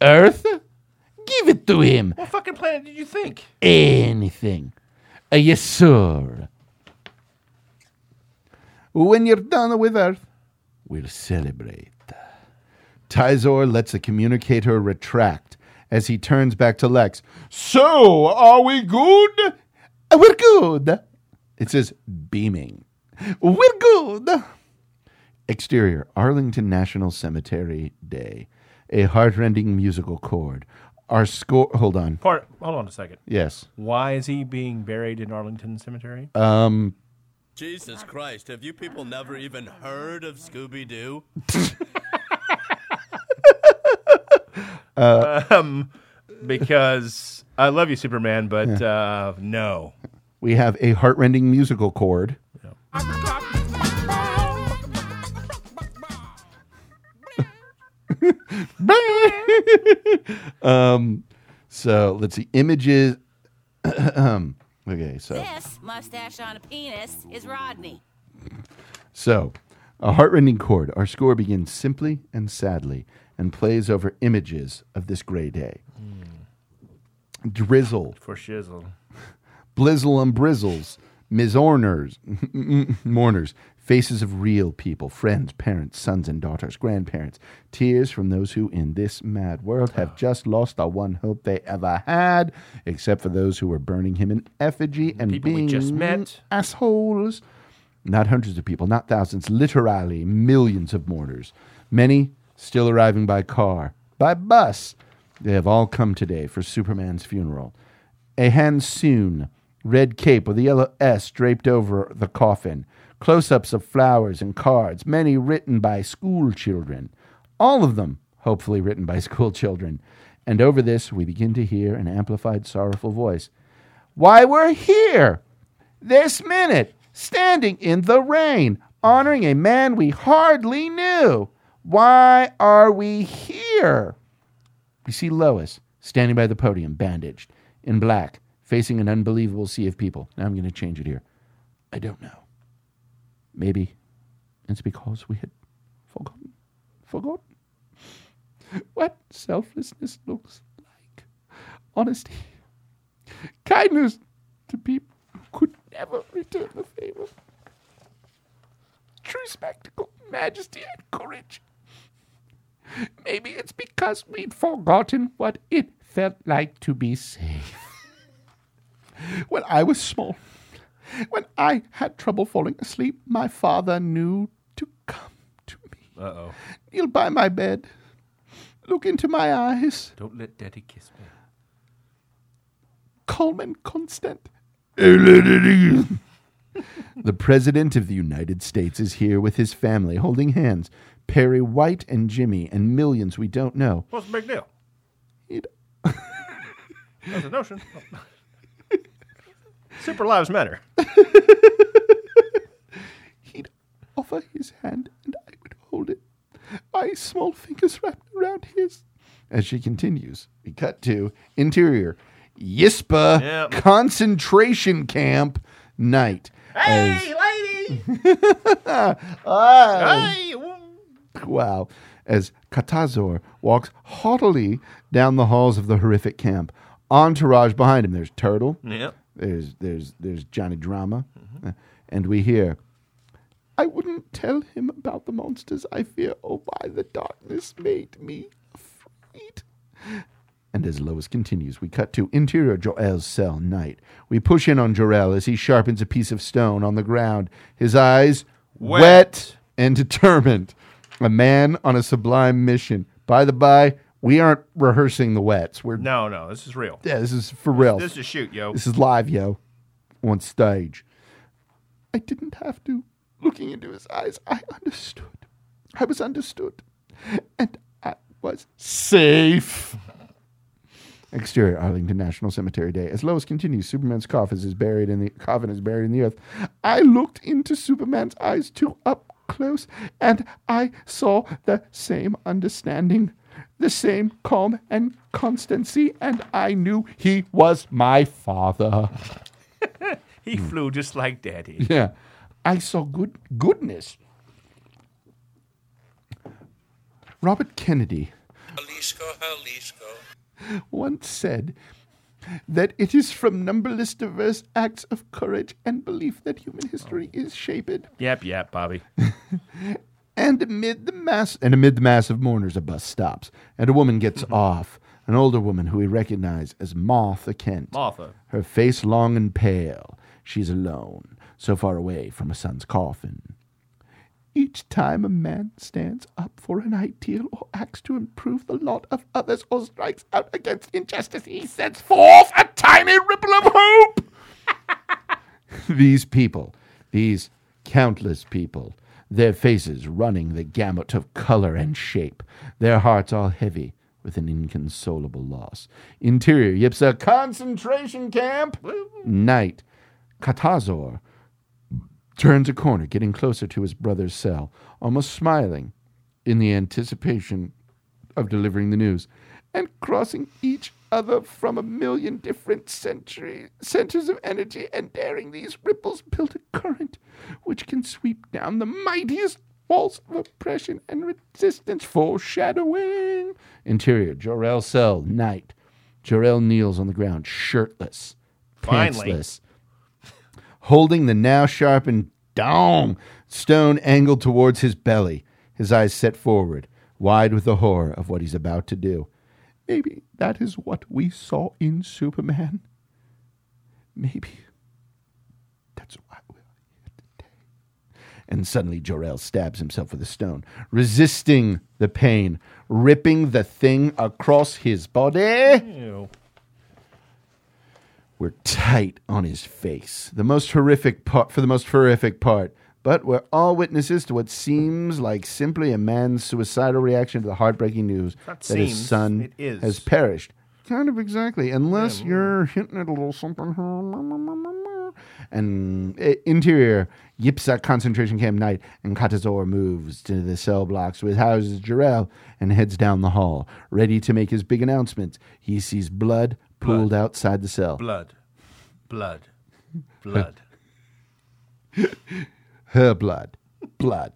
Earth? Give it to him. What fucking planet did you think? Anything. Uh, yes, sir. When you're done with Earth, we'll celebrate. Tyzor lets the communicator retract as he turns back to Lex. So, are we good? "Uh, We're good. It says beaming. We're good. Exterior, Arlington National Cemetery Day. A heartrending musical chord. Our score. Hold on. Part, hold on a second. Yes. Why is he being buried in Arlington Cemetery? Um, Jesus Christ, have you people never even heard of Scooby Doo? um, because I love you, Superman, but uh, no. we have a heartrending musical chord. um, so let's see images. okay, so This mustache on a penis is Rodney. so a heartrending chord. Our score begins simply and sadly and plays over images of this gray day. Drizzle, For shizzle. blizzle and brizzles, misorners, mourners, faces of real people, friends, parents, sons and daughters, grandparents, tears from those who in this mad world have just lost the one hope they ever had, except for those who were burning him in effigy and People we being just met. assholes. Not hundreds of people, not thousands, literally millions of mourners. Many still arriving by car, by bus. They have all come today for Superman's funeral. A Hansoon, red cape with a yellow S draped over the coffin, close ups of flowers and cards, many written by school children. All of them, hopefully, written by school children. And over this, we begin to hear an amplified, sorrowful voice. Why, we're here! this minute, standing in the rain, honoring a man we hardly knew. Why are we here? We see Lois standing by the podium, bandaged, in black, facing an unbelievable sea of people. Now I'm going to change it here. I don't know. Maybe it's because we had forgotten, forgotten what selflessness looks like. Honesty, kindness to people who could never return the favor. True spectacle, majesty, and courage. Maybe it's because we'd forgotten what it felt like to be safe. When I was small, when I had trouble falling asleep, my father knew to come to me, Uh oh. kneel by my bed, look into my eyes, Don't let daddy kiss me. calm and constant. the President of the United States is here with his family, holding hands. Perry White and Jimmy and millions we don't know. What's the big deal? He'd, That's a notion. Super Lives Matter. he'd offer his hand and I would hold it. My small fingers wrapped around his. As she continues, we cut to interior Yispa Yep. concentration camp night. As- lady! Ah. hey! Wow. As Katazor walks haughtily down the halls of the horrific camp. Entourage behind him. There's Turtle. Yep. There's there's there's Johnny Drama. Uh, and we hear I wouldn't tell him about the monsters I fear. Oh why the darkness made me afraid. And as Lois continues, we cut to interior Jor-El's cell night. We push in on Jor-El as he sharpens a piece of stone on the ground, his eyes Wet. wet and determined. A man on a sublime mission. By the by, we aren't rehearsing the wets. We're No, no, this is real. yeah, this is for real. This is a shoot, yo. This is live, yo, on stage. I didn't have to. Looking into his eyes, I understood. I was understood. And I was safe. Exterior Arlington National Cemetery Day. As Lois continues, Superman's coffin is buried in the coffin is buried in the earth. I looked into Superman's eyes too up close, and I saw the same understanding, the same calm and constancy, and I knew he was my father. He flew just like daddy. Yeah. I saw good goodness. Robert Kennedy Jalisco, Jalisco. once said that it is from numberless diverse acts of courage and belief that human history oh. is shaped. Yep, yep, Bobby. And amid the mass and amid the mass of mourners, a bus stops, and a woman gets mm-hmm. off. An older woman who we recognize as Martha Kent. Martha. Her face long and pale. She's alone, so far away from a son's coffin. Each time a man stands up for an ideal or acts to improve the lot of others or strikes out against injustice, he sends forth a tiny ripple of hope. these people, these countless people, their faces running the gamut of color and shape, their hearts all heavy with an inconsolable loss. Interior Yipsa concentration camp. Night. Katazor turns a corner, getting closer to his brother's cell, almost smiling in the anticipation of delivering the news, and crossing each other from a million different century, centers of energy, and daring these ripples build a current which can sweep down the mightiest walls of oppression and resistance foreshadowing. Interior, Jor-El cell, night. Jor-El kneels on the ground, shirtless, Finally. pantsless, holding the now sharpened dong stone angled towards his belly, his eyes set forward, wide with the horror of what he's about to do. Maybe that is what we saw in Superman. Maybe that's why we're here today. And suddenly Jor-El stabs himself with a stone, resisting the pain, ripping the thing across his body. Ew. We're tight on his face. The most horrific part for the most horrific part. But we're all witnesses to what seems like simply a man's suicidal reaction to the heartbreaking news Not that his son has perished. Kind of exactly, unless you're hinting at a little something. And uh, interior, Yipsa concentration camp night, and Katazor moves to the cell blocks with houses Jor-El and heads down the hall, ready to make his big announcement. He sees blood pooled outside the cell. Blood. Blood. Blood. her blood, blood,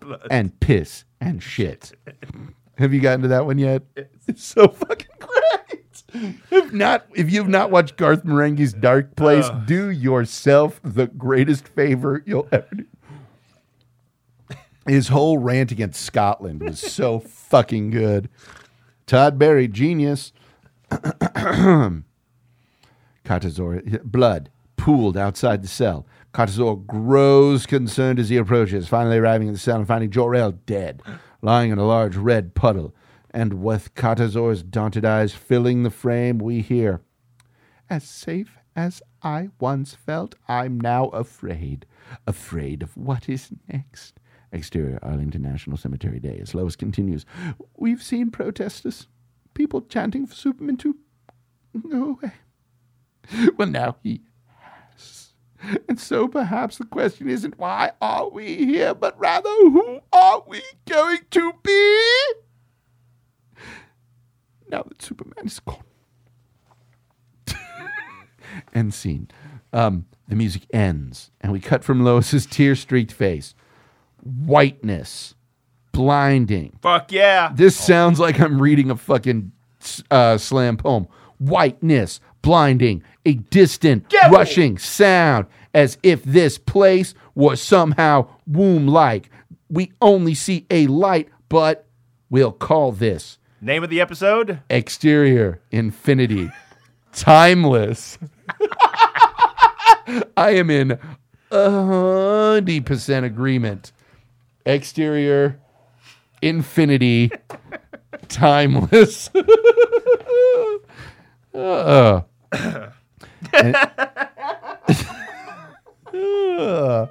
blood. and piss and shit. Have you gotten to that one yet? It's so fucking great. If not, if you've not watched Garth Marenghi's Dark Place, do yourself the greatest favor you'll ever do. His whole rant against Scotland was so fucking good. Todd Berry, genius. Katazor, blood pooled outside the cell. Katazor grows concerned as he approaches, finally arriving in the cell and finding Jor-El dead, lying in a large red puddle. And with Katazor's daunted eyes filling the frame, we hear, As safe as I once felt, I'm now afraid. Afraid of what is next. Exterior Arlington National Cemetery Day. As Lois continues, We've seen protesters, people chanting for Superman to go away. Well, now he has. And so perhaps the question isn't why are we here, but rather who are we going to be? Now that Superman is gone. End scene. Um, the music ends, and we cut from Lois's tear streaked face. Whiteness. Blinding. Fuck yeah. This sounds like I'm reading a fucking uh, slam poem. Whiteness, blinding, a distant, Get rushing sound, as if this place was somehow womb like. We only see a light, but we'll call this Name of the episode? exterior infinity. Timeless. I am in a hundred percent agreement. Exterior infinity timeless. Uh. And- Uh.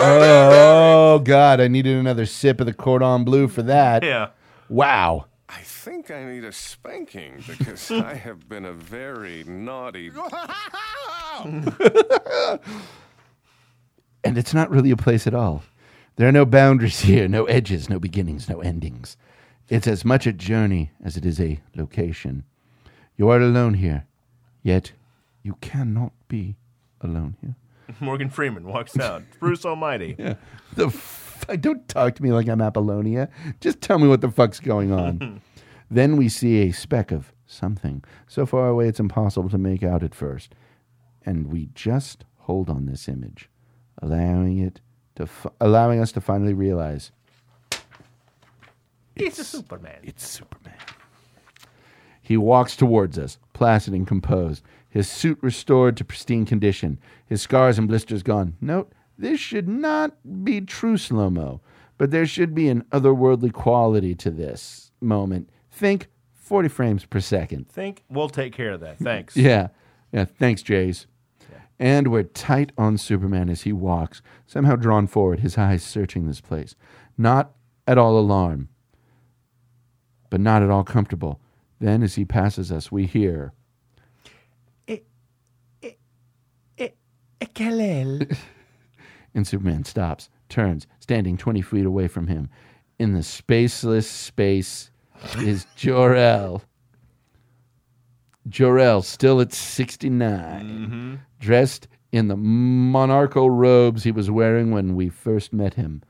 oh God! I needed another sip of the cordon bleu for that. Yeah. Wow. I think I need a spanking because I have been a very naughty. And it's not really a place at all. There are no boundaries here, no edges, no beginnings, no endings. It's as much a journey as it is a location. You are alone here, yet you cannot be alone here. Morgan Freeman walks out. Bruce Almighty. Yeah. The f- don't talk to me like I'm Apollonia. Just tell me what the fuck's going on. then we see a speck of something so far away it's impossible to make out at first, and we just hold on this image, allowing it to f- allowing us to finally realize It's a Superman. it's Superman. He walks towards us, placid and composed, his suit restored to pristine condition, his scars and blisters gone. Note, this should not be true slow mo, but there should be an otherworldly quality to this moment. Think 40 frames per second. Think we'll take care of that. Thanks. Yeah. Yeah. Thanks, Jays. And we're tight on Superman as he walks, somehow drawn forward, his eyes searching this place. Not at all alarmed, but not at all comfortable. Then, as he passes us, we hear. And Superman stops, turns, standing 20 feet away from him. In the spaceless space is Jor-El. Jor-El, still at 69, mm-hmm. Dressed in the monarchal robes he was wearing when we first met him.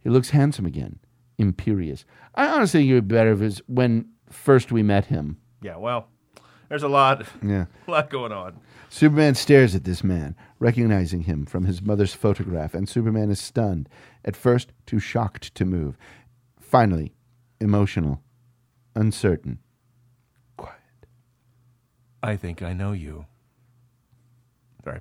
He looks handsome again, imperious. I honestly think it would be better if it was when first we met him. Yeah, well, there's a lot, Yeah. a lot going on. Superman stares at this man, recognizing him from his mother's photograph, and Superman is stunned. At first, too shocked to move. Finally, emotional, uncertain. Quiet. I think I know you. Sorry.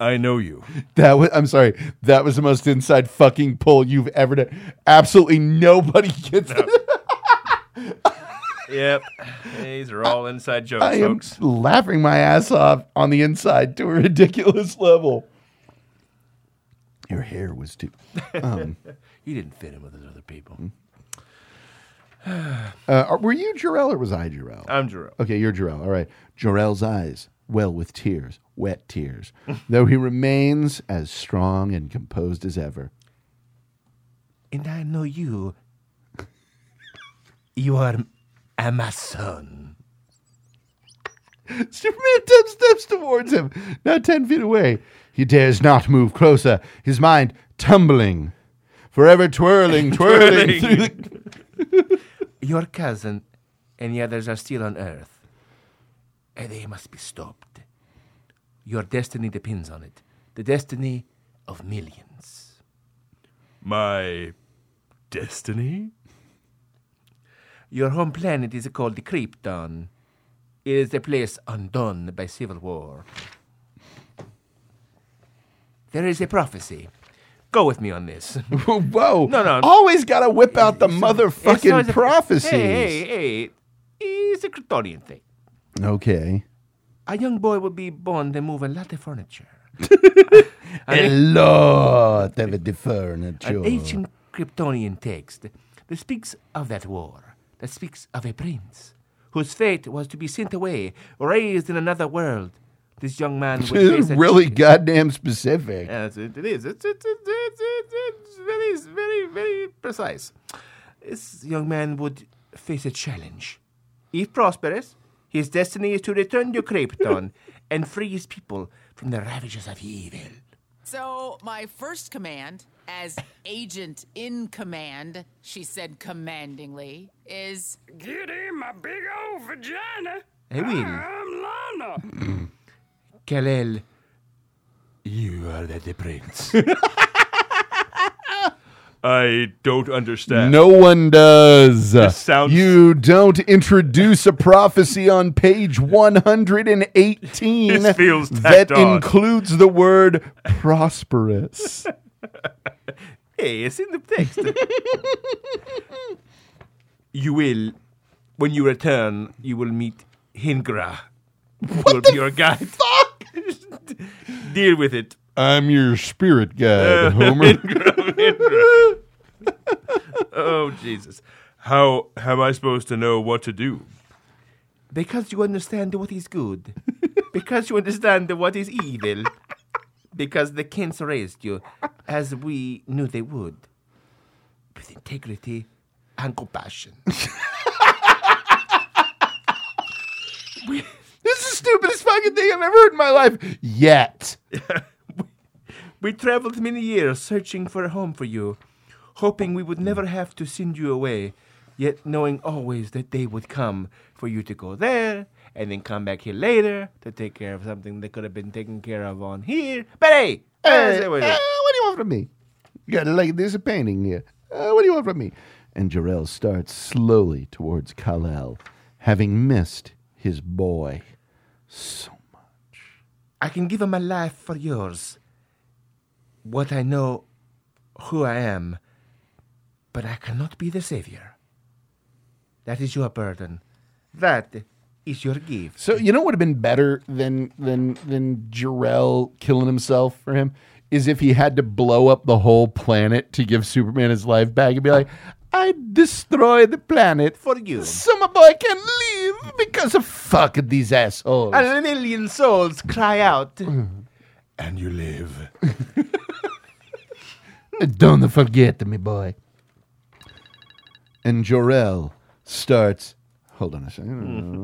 I know you. That was, I'm sorry, that was the most inside fucking pull you've ever done. Absolutely nobody gets that. Yep. These are all inside jokes, I am folks. laughing my ass off on the inside to a ridiculous level. Your hair was too. Um, You didn't fit in with those other people. uh, were you Jor-El or was I Jor-El? I'm Jor-El. Okay, you're Jor-El. All right. Jor-El's eyes well with tears, wet tears, though he remains as strong and composed as ever. And I know you. You are a my son. Superman 10 steps towards him, not 10 feet away. He dares not move closer, his mind tumbling, forever twirling, twirling the. Your cousin and the others are still on Earth. And they must be stopped. Your destiny depends on it. The destiny of millions. My destiny? Your home planet is called the Krypton. It is a place undone by civil war. There is a prophecy. Go with me on this. Whoa. No, no. Always got to whip out the motherfucking a- prophecies. Hey, hey, hey. It's a Kryptonian thing. Okay. A young boy will be born to move a lot of furniture. A lot of the furniture. An ancient Kryptonian text that speaks of that war, that speaks of a prince whose fate was to be sent away, raised in another world. This young man would face really ch- goddamn specific. Yes, it, it is. It's, it's, it's, it's, it's, it's very, very, very precise. This young man would face a challenge. If prosperous, his destiny is to return to Krypton and free his people from the ravages of evil. So, my first command, as agent in command, she said commandingly, is Get in my big old vagina. I will. I'm Lana. Kal-El, you are the prince. I don't understand. No one does. sounds- You don't introduce a prophecy on page 118 This feels that includes the word prosperous. Hey, it's in the text. you will, when you return, you will meet Hingra. Who will be your guide. Fuck! Deal with it. I'm your spirit guide, Homer. Oh, Jesus. How, how am I supposed to know what to do? Because you understand what is good. because you understand what is evil. Because the Kents raised you as we knew they would. With integrity and compassion. this is the stupidest fucking thing I've ever heard in my life. Yet. We traveled many years searching for a home for you, hoping we would never have to send you away, yet knowing always that they would come for you to go there and then come back here later to take care of something that could have been taken care of on here. But hey, Hey, what do you want from me? You got like there's a painting here. Uh, what do you want from me? And Jor-El starts slowly towards Kal-El, having missed his boy so much. I can give him my life for yours. What I know, who I am, but I cannot be the savior. That is your burden. That is your gift. So you know what would have been better than than than Jor-El killing himself for him is if he had to blow up the whole planet to give Superman his life back and be like, I destroy the planet For you. so my boy can live because of fuck these assholes. And a million souls cry out. and you live. Don't forget me, boy. And Jor-El starts. Hold on a second.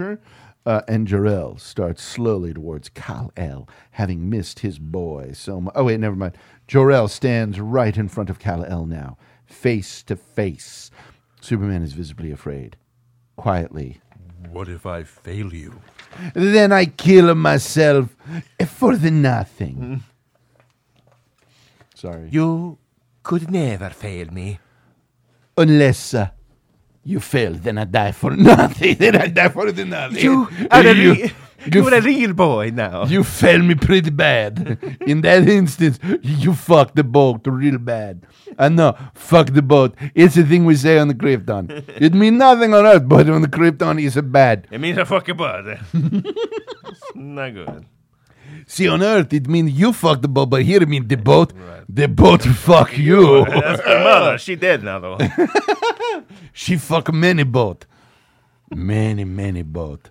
Okay. Uh, and Jor-El starts slowly towards Kal El, having missed his boy so much. Oh, wait, never mind. Jor-El stands right in front of Kal El now, face to face. Superman is visibly afraid. Quietly, What if I fail you? then I kill myself for the nothing. Sorry. You could never fail me. Unless uh, you fail, then I die for nothing. then I die for the nothing. You are a, you, re- you're a real boy now. you fail me pretty bad. In that instance, you fuck the boat real bad. I know, fuck the boat. It's a thing we say on the Krypton. It means nothing on Earth, but on the Krypton, it's a bad. it means a fucking bud. Not good. See, on Earth, it means you fuck the boat, but here it means the boat, the boat fuck you. That's my mother. She dead now, though. She fuck many boat. Many, many boat.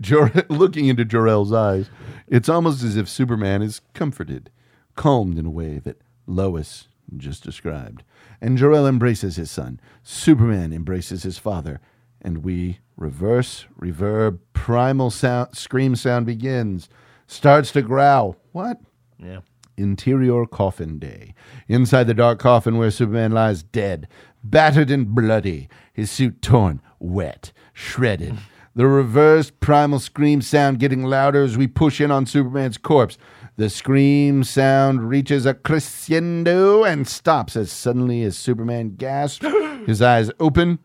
Jor- looking into Jor-El's eyes, it's almost as if Superman is comforted, calmed in a way that Lois just described. And Jor-El embraces his son. Superman embraces his father. And we reverse, reverb, primal sound, scream sound begins. Starts to growl. What? yeah. Interior coffin day. Inside the dark coffin where Superman lies dead, battered and bloody, his suit torn, wet, shredded. The reversed primal scream sound getting louder as we push in on Superman's corpse. The scream sound reaches a crescendo and stops as suddenly as Superman gasps, his eyes open.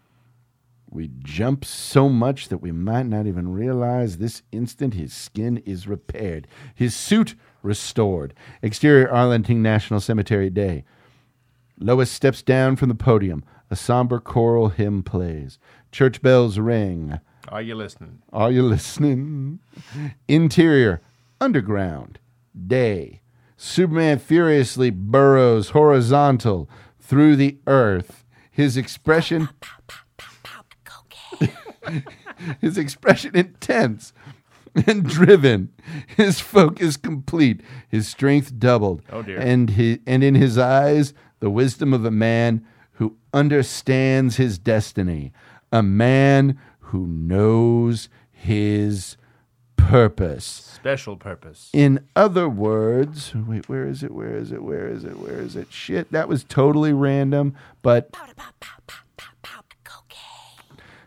We jump so much that we might not even realize this instant his skin is repaired, his suit restored. Exterior Arlington National Cemetery Day. Lois steps down from the podium. A somber choral hymn plays. Church bells ring. Are you listening? Are you listening? Interior, underground, day. Superman furiously burrows horizontal through the earth. His expression. His expression intense and driven. His focus complete. His strength doubled. Oh, dear. And his, and in his eyes, the wisdom of a man who understands his destiny. A man who knows his purpose. Special purpose. In other words, wait, where is it? Where is it? Where is it? Where is it? Shit, that was totally random, but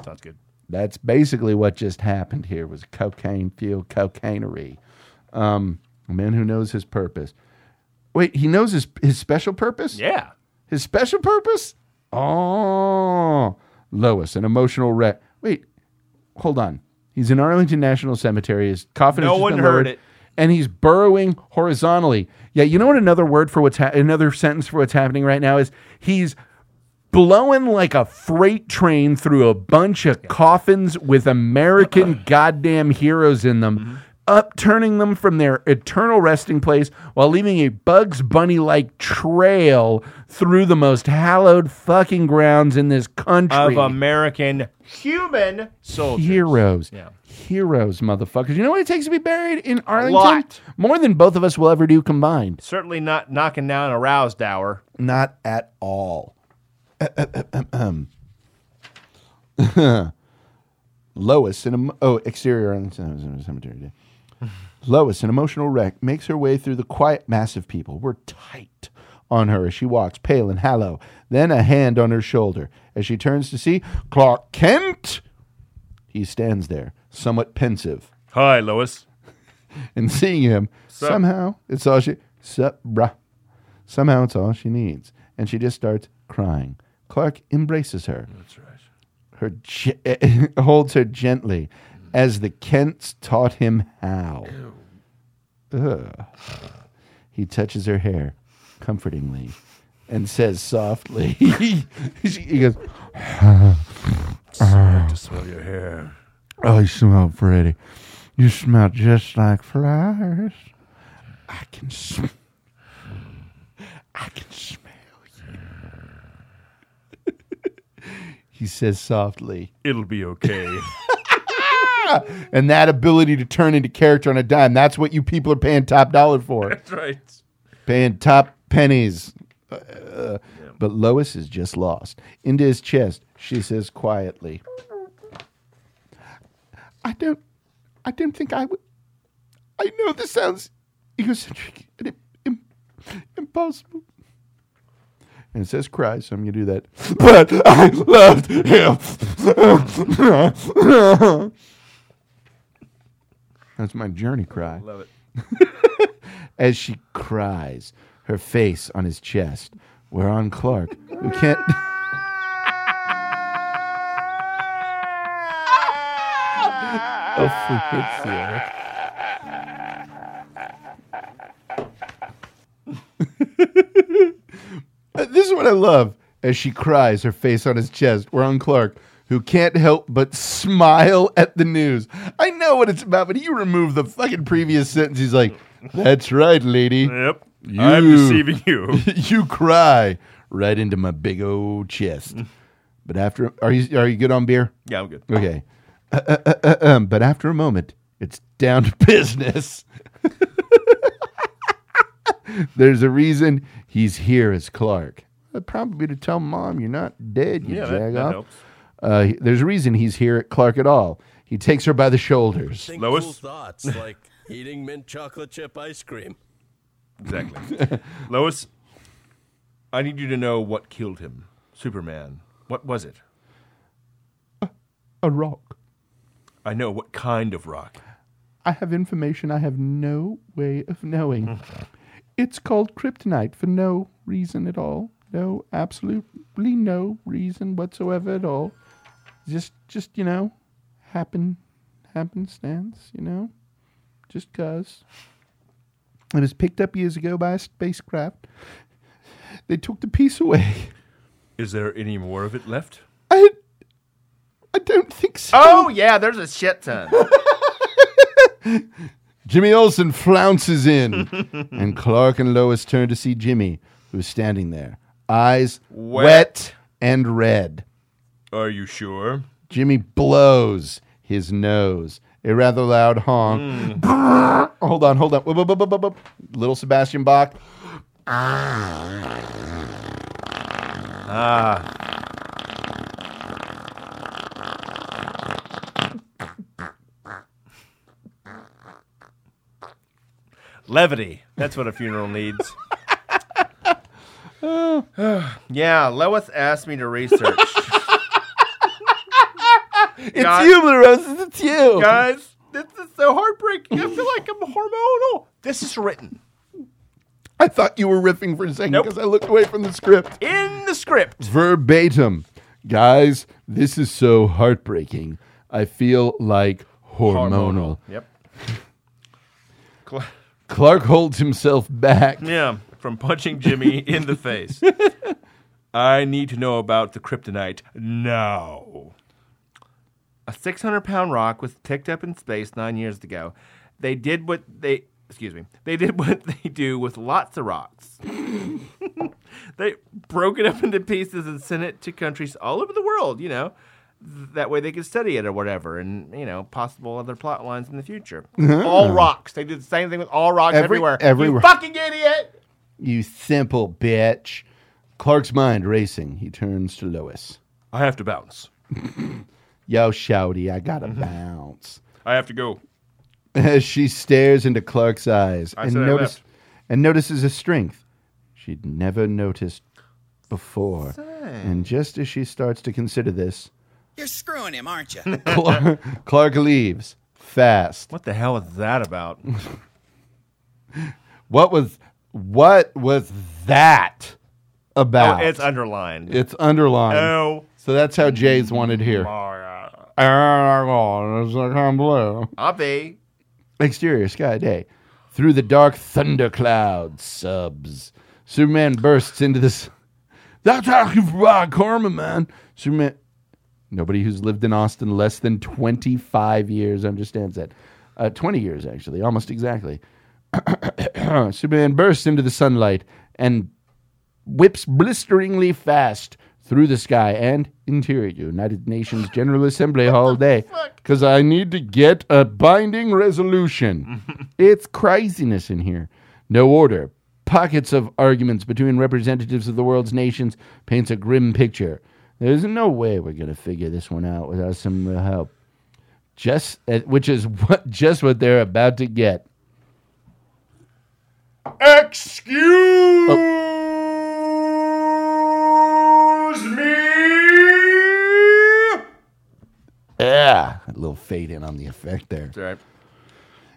Sounds good. That's basically what just happened here was cocaine fueled cocainery. Um, a man who knows his purpose. Wait, he knows his his special purpose? Yeah. His special purpose? Oh, Lois, an emotional wreck. Wait, hold on. He's in Arlington National Cemetery. His coffin. No one been heard lowered, it. And he's burrowing horizontally. Yeah, you know what? Another word for what's ha- another sentence for what's happening right now is he's blowing like a freight train through a bunch of coffins with American goddamn heroes in them, Mm-hmm. upturning them from their eternal resting place while leaving a Bugs Bunny like trail through the most hallowed fucking grounds in this country. Of American human soldiers. Heroes. Yeah. Heroes, motherfuckers. You know what it takes to be buried in Arlington? lot. More than both of us will ever do combined. Certainly not knocking down a rouse dower. Not at all. Lois, an em- oh exterior cemetery day. Lois, an emotional wreck, makes her way through the quiet mass of people. We're tight on her as she walks, pale and hollow. Then a hand on her shoulder as she turns to see Clark Kent. He stands there, somewhat pensive, Hi, Lois. and seeing him, Sup? somehow it's all she. Sup, bruh. Somehow it's all she needs, and she just starts crying. Clark embraces her. That's right. Her ge- holds her gently, as the Kents taught him how. Ugh. He touches her hair, comfortingly, and says softly, he goes, to smell your hair. "Oh, you smell pretty. You smell just like flowers. I can sm- I can smell you." He says softly, It'll be okay. and that ability to turn into character on a dime. That's what you people are paying top dollar for. That's right. paying top pennies. Uh, But Lois is just lost. Into his chest, she says quietly, I don't I don't think I would. I know this sounds egocentric and im- im- impossible. And it says cry, so I'm going to do that. But I loved him. That's my journey cry. Love it. As she cries, her face on his chest, whereon Clark, who can't. oh, for God's sake. Uh, This is what I love. As she cries, her face on his chest, We're on Clark, who can't help but smile at the news. I know what it's about, but you remove the fucking previous sentence. He's like, That's right, lady. Yep. I'm deceiving you. you cry right into my big old chest. But after, are you are you good on beer? Yeah, I'm good. Okay. Uh, uh, uh, uh, um, but after a moment, it's down to business. There's a reason he's here as Clark. Uh, probably to tell mom you're not dead, you Yeah, jag that off. helps. Uh, there's a reason he's here at Clark at all. He takes her by the shoulders. Think Lois? cool thoughts like eating mint chocolate chip ice cream. Exactly. Lois, I need you to know what killed him. Superman. What was it? A rock. I know what kind of rock. I have information I have no way of knowing. It's called kryptonite for no reason at all. No, absolutely no reason whatsoever at all. Just, just you know, happen, happenstance. You know, just cause. It was picked up years ago by a spacecraft. They took the piece away. Is there any more of it left? I, I don't think so. Oh, yeah, there's a shit ton. Jimmy Olsen flounces in, and Clark and Lois turn to see Jimmy, who's standing there, eyes wet, Wet. and red. Are you sure? Jimmy blows his nose. A rather loud honk. Hmm. hold on, hold on. Whoop, whoop, whoop. Little Sebastian Bach. Ah. Levity. That's what a funeral needs. yeah, Lois asked me to research. It's Guys- you, Blue Roses. It's you. Guys, this is so heartbreaking. I feel like I'm hormonal. This is written I thought you were riffing for a second Nope. because I looked away from the script. in the script. Verbatim. Guys, this is so heartbreaking. I feel like hormonal. Yep. Cla- Clark holds himself back. Yeah, from punching Jimmy in the face. I need to know about the kryptonite now. A 600 pound rock was picked up in space nine years ago. They did what they, excuse me, they did what they do with lots of rocks. they broke it up into pieces and sent it to countries all over the world, you know. That way they could study it or whatever, and you know possible other plot lines in the future. Uh-huh. All rocks. They did the same thing with all rocks Every- everywhere. every you fucking idiot! You simple bitch. Clark's mind racing. He turns to Lois. I have to bounce. Yo, shouty, I gotta mm-hmm. bounce. I have to go. As she stares into Clark's eyes I and notice and notices a strength she'd never noticed before. And just as she starts to consider this, You're screwing him, aren't you? Clark, Clark leaves fast. What the hell is that about? What was what was that oh, about? it's underlined. It's underlined. oh, So that's how Jay's wanted here. Oh, ah, it's like I'm blue. Abe. Exterior sky day. Through the dark thundercloud subs. Superman bursts into this. That's actually for karma, man. Superman. Nobody who's lived in Austin less than 25 years understands that. Uh, 20 years, actually, almost exactly. Superman bursts into the sunlight and whips blisteringly fast through the sky and interior United Nations General Assembly all day because I need to get a binding resolution. it's craziness in here. No order. Pockets of arguments between representatives of the world's nations paints a grim picture. There's no way we're going to figure this one out without some real help. Just uh, which is what just what they're about to get. Excuse me. Yeah, a little fade in on the effect there. That's right.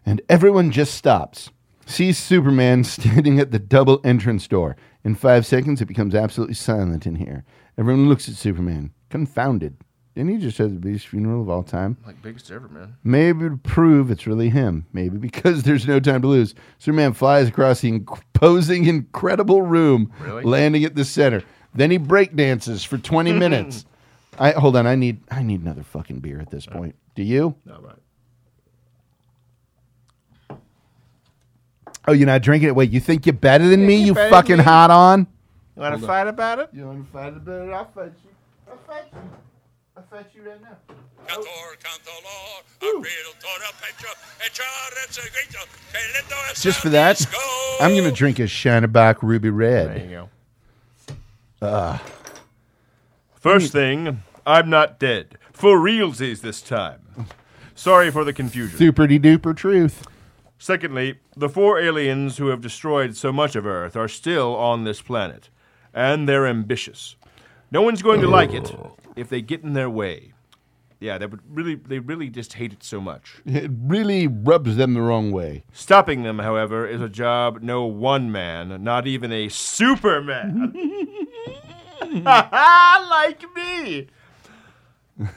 And everyone just stops. Sees Superman standing at the double entrance door. In five seconds, it becomes absolutely silent in here. Everyone looks at Superman, confounded. Didn't he just have the biggest funeral of all time? Like biggest ever, man. Maybe to prove it's really him. Maybe because there's no time to lose. Superman flies across the imposing, incredible room, Really? landing at the center. Then he breakdances for 20 minutes. I hold on. I need I need another fucking beer at this point. Do you? All right. Oh, you're not drinking it. Wait, you think you're better than me? You better fucking me. hot on. You want to fight about it? You want to fight about it? I'll fight you. I'll fight you. I'll fight you right now. Just for that, I'm gonna drink a Shanabach Ruby Red. There you go. Uh, First thing, I'm not dead. For realsies this time. Sorry for the confusion. Superty duper truth. Secondly, the four aliens who have destroyed so much of Earth are still on this planet, and they're ambitious. No one's going to like it oh. if they get in their way. Yeah, they would really, they really just hate it so much. It really rubs them the wrong way. Stopping them, however, is a job no one man, not even a Superman, like me,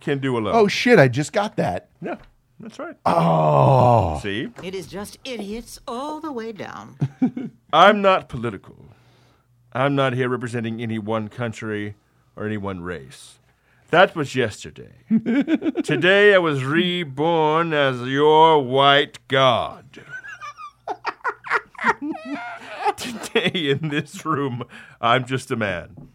can do alone. Oh shit! I just got that. Yeah, that's right. Oh, See? It is just idiots all the way down. I'm not political. I'm not here representing any one country or any one race. That was yesterday. Today I was reborn as your white god. Today in this room, I'm just a man.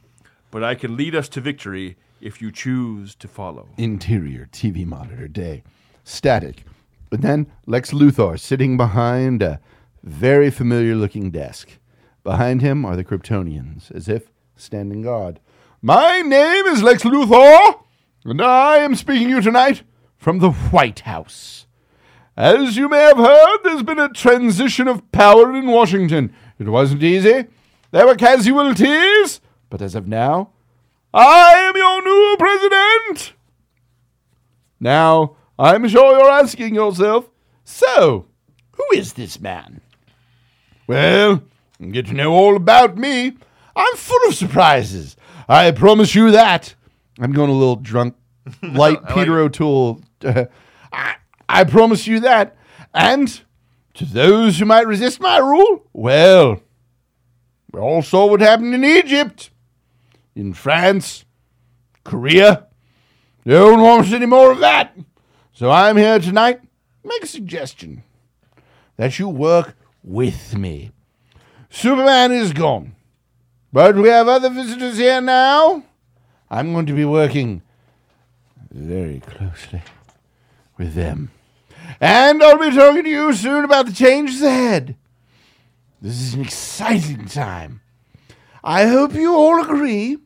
But I can lead us to victory if you choose to follow. Interior TV monitor day. Static. But then Lex Luthor sitting behind a very familiar looking desk. Behind him are the Kryptonians, as if standing guard. My name is Lex Luthor, and I am speaking to you tonight from the White House. As you may have heard, there's been a transition of power in Washington. It wasn't easy. There were casualties, but as of now, I am your new president. Now, I'm sure you're asking yourself, so, who is this man? Well, get to know all about me. I'm full of surprises. I promise you that. I'm going a little drunk, light Peter O'Toole. Uh, I, I promise you that. And to those who might resist my rule, well, we all saw what happened in Egypt, in France, Korea. No one wants any more of that. So I'm here tonight to make a suggestion that you work with me. Superman is gone, but we have other visitors here now. I'm going to be working very closely with them. And I'll be talking to you soon about the changes ahead. This is an exciting time. I hope you all agree.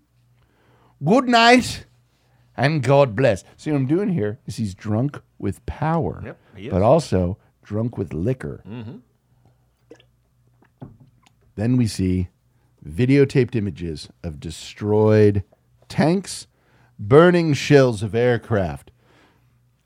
Good night and God bless. See what I'm doing here is he's drunk with power, Yep, but also drunk with liquor. Mm-hmm. Then we see videotaped images of destroyed tanks, burning shells of aircraft.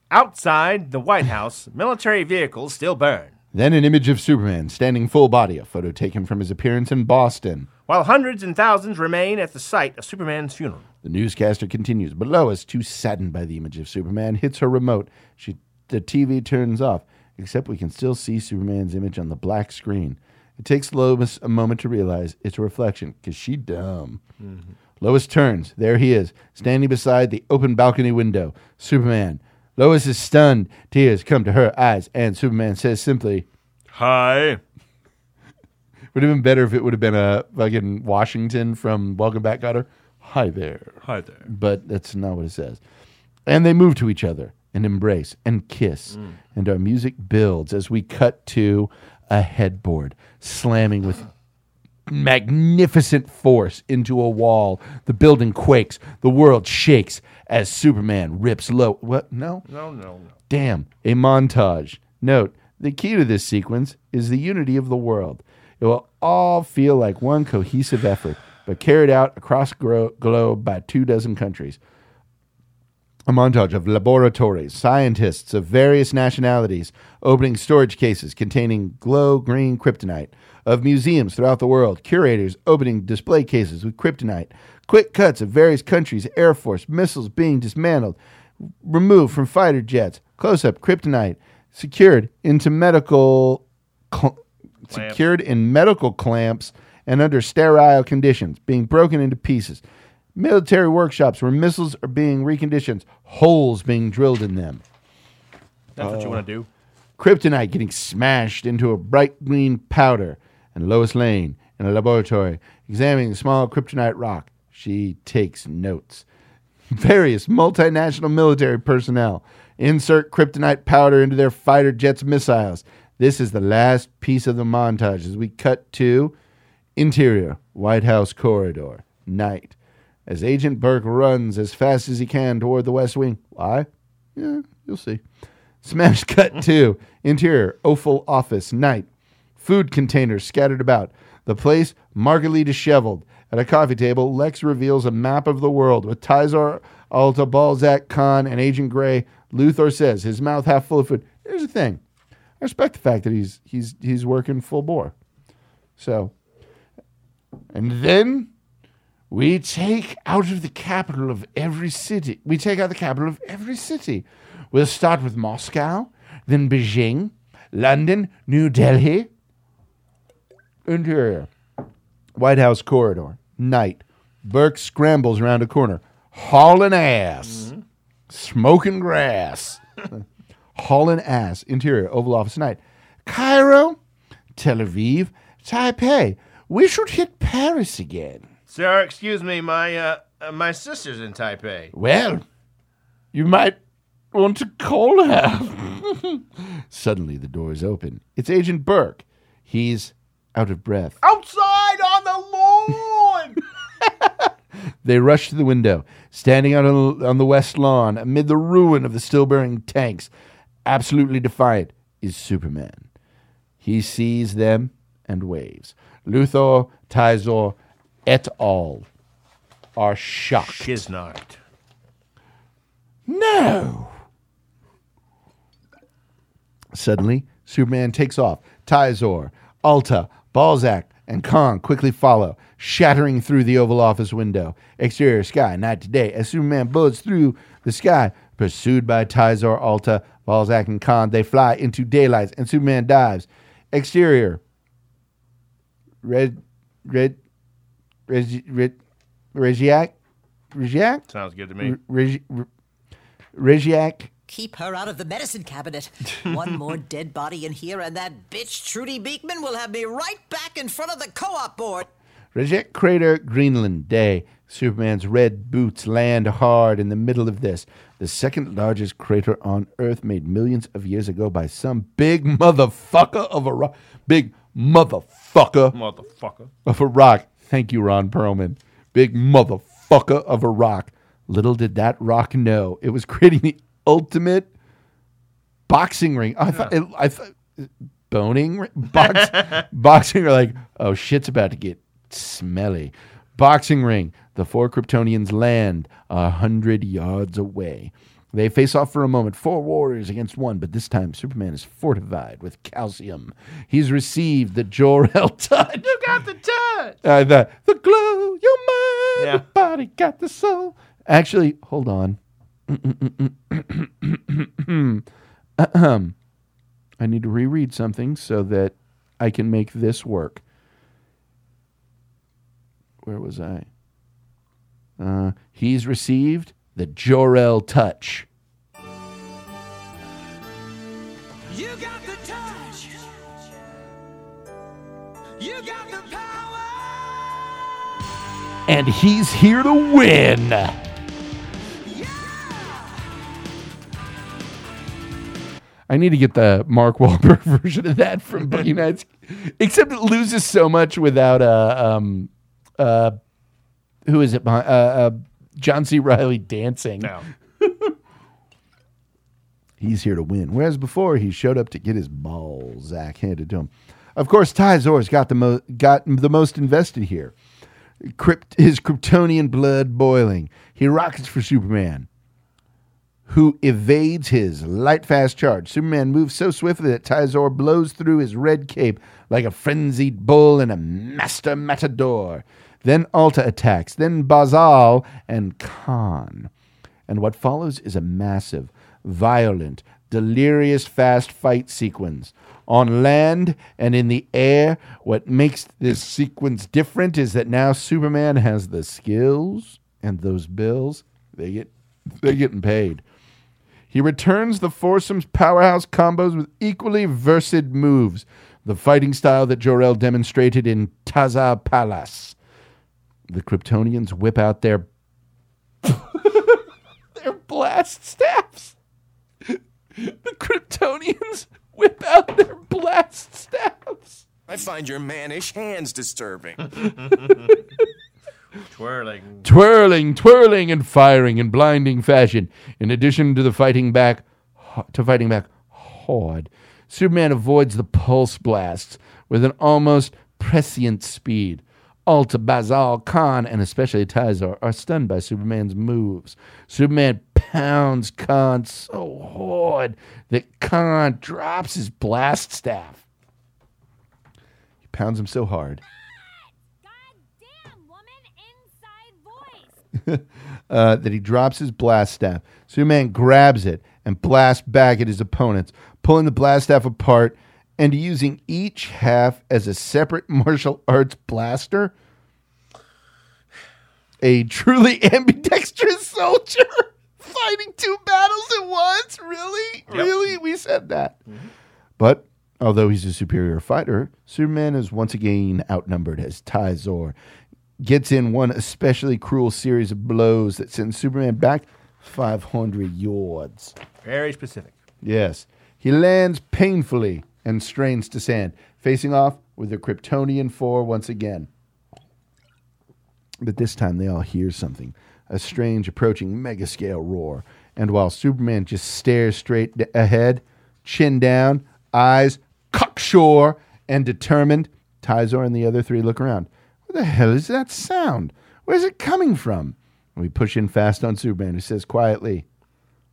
Outside the White House, military vehicles still burn, Then an image of Superman standing full body, a photo taken from his appearance in Boston. while hundreds and thousands remain at the site of Superman's funeral. The newscaster continues, but Lois, too saddened by the image of Superman, hits her remote. She, the TV turns off, except we can still see Superman's image on the black screen. It takes Lois a moment to realize it's a reflection, because she dumb. Mm-hmm. Lois turns. There he is, standing beside the open balcony window. Superman. Lois is stunned. Tears come to her eyes, and Superman says simply, Hi. Would have been better if it would have been a fucking Washington from Welcome Back, Kotter. Hi there. Hi there. But that's not what it says. And they move to each other and embrace and kiss. Mm. And our music builds as we cut to a headboard slamming with magnificent force into a wall. The building quakes. The world shakes as Superman rips low. What? No? No, no, no. Damn, a montage. Note, the key to this sequence is the unity of the world. It will all feel like one cohesive effort, but carried out across gro- globe by two dozen countries. A montage of laboratories, scientists of various nationalities opening storage cases containing glow green kryptonite, of museums throughout the world, curators opening display cases with kryptonite, quick cuts of various countries' air force missiles being dismantled, removed from fighter jets, close up kryptonite, secured into medical cl- secured in medical clamps and under sterile conditions, being broken into pieces. Military workshops where missiles are being reconditioned, holes being drilled in them. That's what you want to do. Kryptonite getting smashed into a bright green powder, and Lois Lane in a laboratory examining the small kryptonite rock. She takes notes. Various multinational military personnel insert kryptonite powder into their fighter jets' missiles. This is the last piece of the montage as we cut to interior White House corridor, night. As Agent Burke runs as fast as he can toward the West Wing. Why? Yeah, you'll see. Smash cut two. Interior, Oval Office, night. Food containers scattered about. The place markedly disheveled. At a coffee table, Lex reveals a map of the world with Tizar, Alta, Balzac, Khan, and Agent Gray. Luthor says, his mouth half full of food. Here's the thing. I respect the fact that he's he's he's working full bore. So and then we take out of the capital of every city. We take out the capital of every city. We'll start with Moscow, then Beijing, London, New Delhi. Interior. White House corridor. Night. Burke scrambles around a corner, hauling ass, mm-hmm. smoking grass. hauling ass. Interior. Oval Office. Night. Cairo, Tel Aviv, Taipei. We should hit Paris again. Sir, excuse me, my uh, uh, my sister's in Taipei. Well, you might want to call her. Suddenly, the door is open. It's Agent Burke. He's out of breath. Outside on the lawn. They rush to the window, standing out on on the west lawn amid the ruin of the still burning tanks. Absolutely defiant is Superman. He sees them and waves. Luthor, Tizor, et al. are shocked. Shiznart. No! Suddenly, Superman takes off. Tizor, Alta, Balzac, and Kong quickly follow, shattering through the Oval Office window. Exterior sky, night to day. As Superman bullets through the sky, pursued by Tizor, Alta, Balzac, and Khan, they fly into daylight, and Superman dives. Exterior, red, red, red, red, Regiac, Regiac, Sounds good to me. Regi- Regiac. Keep her out of the medicine cabinet. One more dead body in here, and that bitch Trudy Beekman will have me right back in front of the co-op board. Reject Crater, Greenland, day. Superman's red boots land hard in the middle of this. The second largest crater on Earth, made millions of years ago by some big motherfucker of a rock. Big motherfucker Motherfucker. of a rock. Thank you, Ron Perlman. Big motherfucker of a rock. Little did that rock know it was creating the ultimate boxing ring. I thought, it, I thought, boning ring? box, boxing. Are like, oh shit's about to get smelly. Boxing ring. The four Kryptonians land a hundred yards away. They face off for a moment, four warriors against one, but this time Superman is fortified with calcium. He's received the Jor-El touch. You got the touch. Uh, the, the glow, your mind, Yeah. your body got the soul. Actually, hold on. I need to reread something so that I can make this work. Where was I? Uh, he's received the Jor-El touch. And he's here to win. I need to get the Mark Wahlberg version of that from Boogie Nights, except it loses so much without uh um uh who is it uh, uh John C. Reilly dancing. No. He's here to win. Whereas before he showed up to get his balls Zach handed to him. Of course, Ty Zor's got the mo- got the most invested here. Crypt- his Kryptonian blood boiling. He rockets for Superman, who evades his light fast charge. Superman moves so swiftly that Tyzor blows through his red cape like a frenzied bull in a master matador. Then Alta attacks, then Bazal and Khan. And what follows is a massive, violent, delirious fast fight sequence. On land and in the air, what makes this sequence different is that now Superman has the skills and those bills, they get they're getting paid. He returns the foursome's powerhouse combos with equally versed moves, the fighting style that Jor-El demonstrated in Taza Palace. The Kryptonians whip out their their blast staffs. The Kryptonians whip out their blast staffs. I find your mannish hands disturbing. Twirling. twirling, twirling, and firing in blinding fashion. In addition to the fighting back, to fighting back hard, Superman avoids the pulse blasts with an almost prescient speed. Alta, Bazal, Khan, and especially Tyzor are stunned by Superman's moves. Superman pounds Khan so hard that Khan drops his blast staff. He pounds him so hard uh, that he drops his blast staff. Superman grabs it and blasts back at his opponents, pulling the blast staff apart and using each half as a separate martial arts blaster. A truly ambidextrous soldier fighting two battles at once. Really? Really? We said that. But although he's a superior fighter, Superman is once again outnumbered as Tyzor gets in one especially cruel series of blows that sends Superman back 500 yards. Very specific. Yes. He lands painfully and strains to sand, facing off with the Kryptonian Four once again. But this time they all hear something a strange approaching megascale roar. And while Superman just stares straight ahead, chin down, eyes cocksure and determined, Tyzor and the other three look around. What the hell is that sound? Where's it coming from? We push in fast on Superman, who says quietly,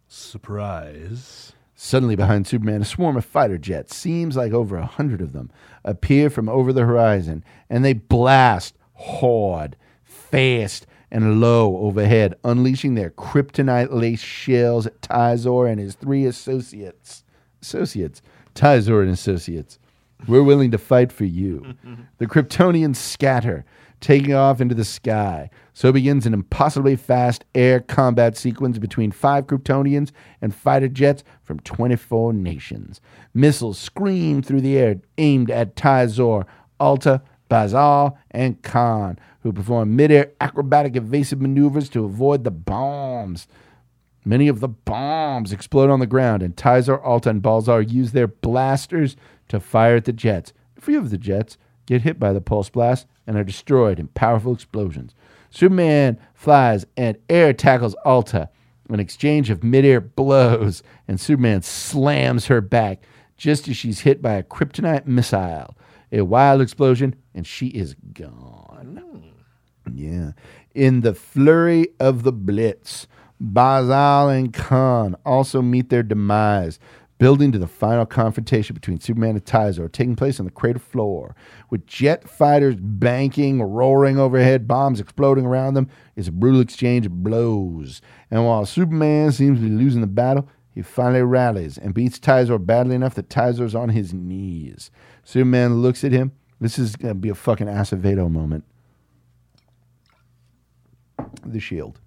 Surprise. Suddenly, behind Superman, a swarm of fighter jets, seems like over a hundred of them, appear from over the horizon, and they blast hard, fast, and low overhead, unleashing their kryptonite laced shells at Tyzor and his three associates. Associates. Tyzor and associates. We're willing to fight for you. the Kryptonians scatter, taking off into the sky. So begins an impossibly fast air combat sequence between five Kryptonians and fighter jets from 24 nations. Missiles scream through the air, aimed at Tyzor, Alta, Bazal, and Khan, who perform midair acrobatic evasive maneuvers to avoid the bombs. Many of the bombs explode on the ground, and Tyzor, Alta, and Balzar use their blasters to fire at the jets. A few of the jets get hit by the pulse blast and are destroyed in powerful explosions. Superman flies and air tackles Alta, an exchange of midair blows, and Superman slams her back just as she's hit by a kryptonite missile. A wild explosion, and she is gone. Yeah. In the flurry of the blitz, Bazal and Khan also meet their demise, building to the final confrontation between Superman and Tyzor, taking place on the crater floor. With jet fighters banking, roaring overhead, bombs exploding around them, it's a brutal exchange of blows. And while Superman seems to be losing the battle, he finally rallies and beats Tyzor badly enough that Tyzor's on his knees. Superman looks at him. This is going to be a fucking Acevedo moment. The shield.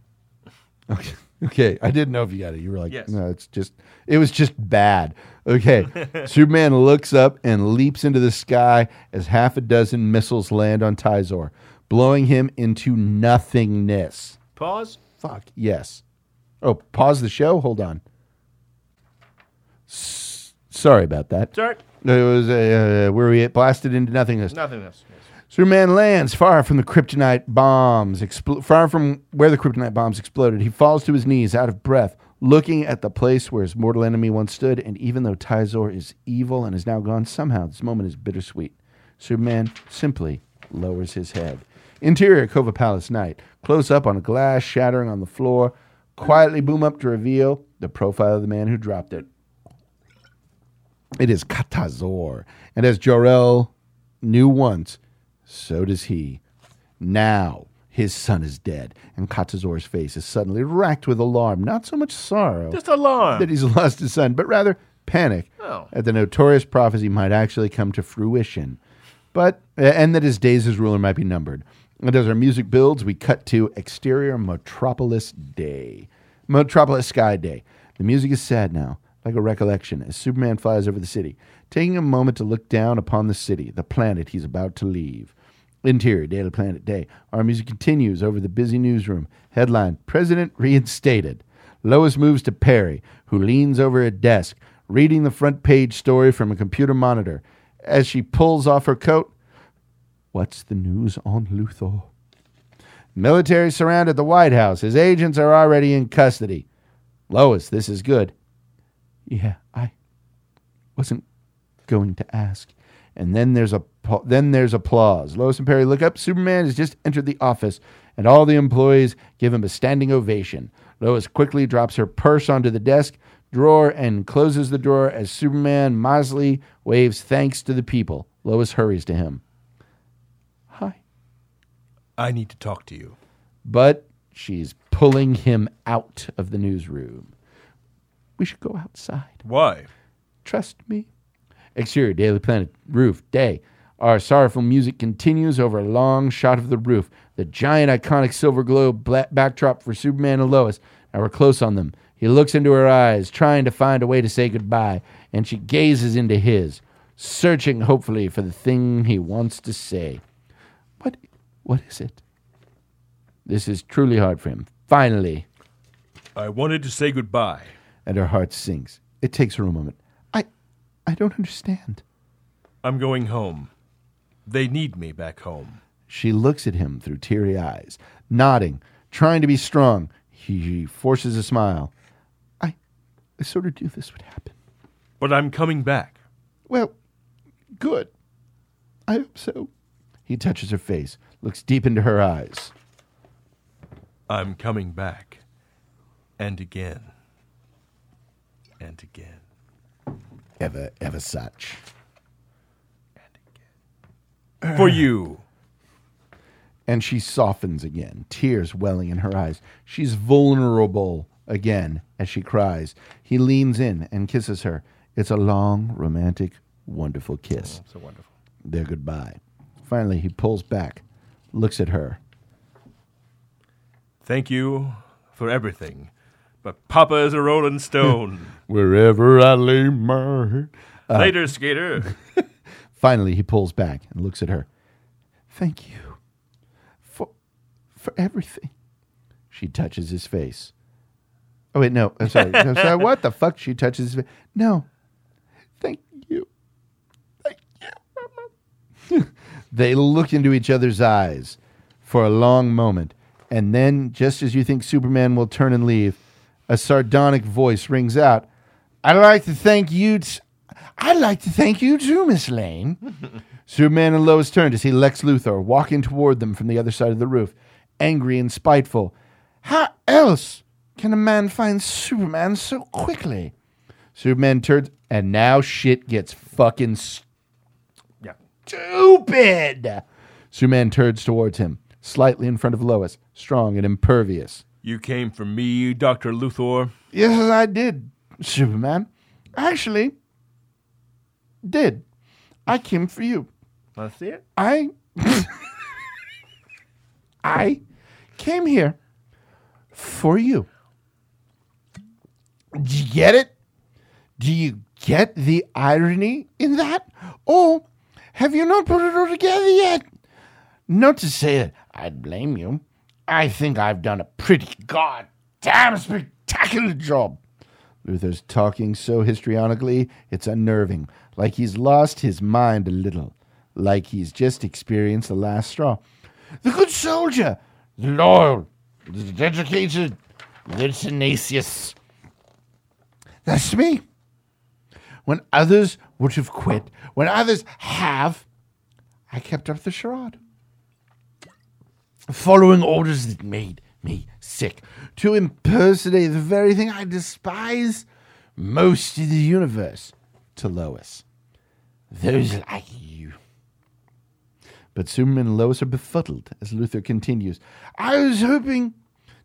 Okay. Okay. I didn't know if you got it. You were like, Yes. no, it's just, it was just bad. Okay. Superman looks up and leaps into the sky as half a dozen missiles land on Tyzor, blowing him into nothingness. Pause. Fuck. Yes. Oh, pause the show? Hold on. S- Sorry about that. Sorry. It was uh, where we blasted into nothingness. Nothingness. Superman lands far from the kryptonite bombs, expl- far from where the kryptonite bombs exploded. He falls to his knees, out of breath, looking at the place where his mortal enemy once stood. And even though Tyzor is evil and is now gone, somehow this moment is bittersweet. Superman simply lowers his head. Interior Kova Palace night. Close up on a glass shattering on the floor. Quietly boom up to reveal the profile of the man who dropped it. It is Katazor. And as Jor-El knew once, so does he. Now his son is dead, and Katazor's face is suddenly racked with alarm. Not so much sorrow Just alarm. that he's lost his son, but rather panic Oh. that the notorious prophecy might actually come to fruition. But and that his days as ruler might be numbered. And as our music builds, we cut to exterior Metropolis Day. Metropolis Sky Day. The music is sad now, like a recollection, as Superman flies over the city, taking a moment to look down upon the city, the planet he's about to leave. Interior, Daily Planet Day. Our music continues over the busy newsroom. Headline President reinstated. Lois moves to Perry, who leans over a desk, reading the front page story from a computer monitor. As she pulls off her coat, What's the news on Luthor? Military surrounded the White House. His agents are already in custody. Lois, this is good. Yeah, I wasn't going to ask. And then there's a then there's applause. Lois and Perry look up. Superman has just entered the office, and all the employees give him a standing ovation. Lois quickly drops her purse onto the desk drawer and closes the drawer as Superman Mosley waves thanks to the people. Lois hurries to him. Hi. I need to talk to you. But she's pulling him out of the newsroom. We should go outside. Why? Trust me. Exterior, Daily Planet, roof, day. Our sorrowful music continues over a long shot of the roof. The giant, iconic silver globe backdrop for Superman and Lois. Now we're close on them. He looks into her eyes, trying to find a way to say goodbye, and she gazes into his, searching hopefully for the thing he wants to say. What? What is it? This is truly hard for him. Finally, I wanted to say goodbye. And her heart sinks. It takes her a moment. I, I don't understand. I'm going home. They need me back home. She looks at him through teary eyes, nodding, trying to be strong. He forces a smile. I, I sort of knew this would happen. But I'm coming back. Well, good. I hope so. He touches her face, looks deep into her eyes. I'm coming back. And again. And again. Ever, ever such. And again. For you. And she softens again, tears welling in her eyes. She's vulnerable again as she cries. He leans in and kisses her. It's a long, romantic, wonderful kiss. Oh, so wonderful. Their goodbye. Finally, he pulls back, looks at her. Thank you for everything. But Papa is a rolling stone. Wherever I lay my head. Uh, Later, skater. Finally, he pulls back and looks at her. Thank you for for everything. She touches his face. Oh wait, no. I'm sorry. I'm sorry. What the fuck? She touches his face. No. Thank you. Thank you. they look into each other's eyes for a long moment, and then, just as you think Superman will turn and leave, a sardonic voice rings out. I'd like to thank you. T- I'd like to thank you too, Miss Lane. Superman and Lois turn to see Lex Luthor walking toward them from the other side of the roof, angry and spiteful. How else can a man find Superman so quickly? Superman turns, and now shit gets fucking Yeah. stupid. Superman turns towards him, slightly in front of Lois, strong and impervious. You came for me, Dr. Luthor. Yes, I did, Superman. Actually, did. I came for you. To see it? I I came here for you. Do you get it? Do you get the irony in that? Or have you not put it all together yet? Not to say that I'd blame you. I think I've done a pretty goddamn spectacular job. Luthor's talking so histrionically, it's unnerving, like he's lost his mind a little, like he's just experienced the last straw. The good soldier, the loyal, the dedicated, the tenacious. That's me. When others would have quit, when others have, I kept up the charade. Following orders that made me sick. To impersonate the very thing I despise most in the universe. To Lois. Those mm. like you. But Superman and Lois are befuddled as Luthor continues. I was hoping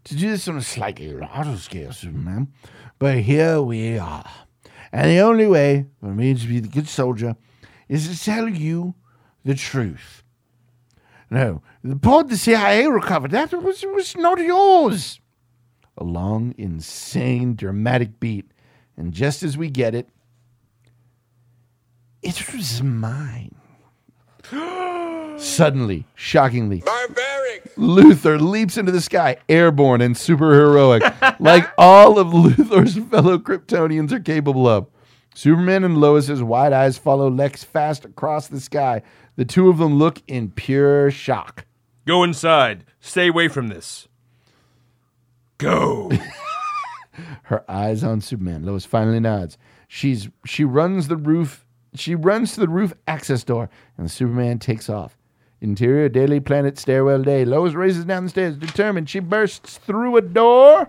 to do this on a slightly larger scale, Superman, but here we are. And the only way for me to be the good soldier is to tell you the truth. No, the pod the CIA recovered, that was, was not yours. A long, insane, dramatic beat. And just as we get it, it was mine. Suddenly, shockingly, Luthor leaps into the sky, airborne and super heroic, like all of Luthor's fellow Kryptonians are capable of. Superman and Lois's wide eyes follow Lex fast across the sky. The two of them look in pure shock. Go inside. Stay away from this. Go. Her eyes on Superman. Lois finally nods. She's she runs the roof. She runs to the roof access door, and Superman takes off. Interior Daily Planet stairwell day. Lois races down the stairs, determined. She bursts through a door.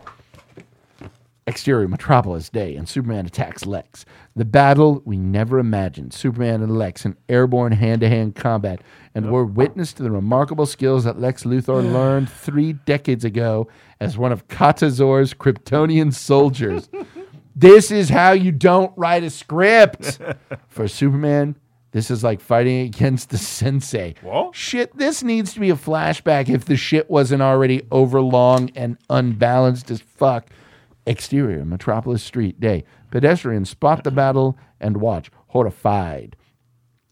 Exterior Metropolis Day, and Superman attacks Lex. The battle we never imagined. Superman and Lex in airborne hand to hand combat, and we're witness to the remarkable skills that Lex Luthor learned three decades ago as one of Katazor's Kryptonian soldiers. this is how you don't write a script. For Superman, this is like fighting against the sensei. What? Shit, this needs to be a flashback if the shit wasn't already overlong and unbalanced as fuck. Exterior, Metropolis Street, day. Pedestrians spot the battle and watch, horrified.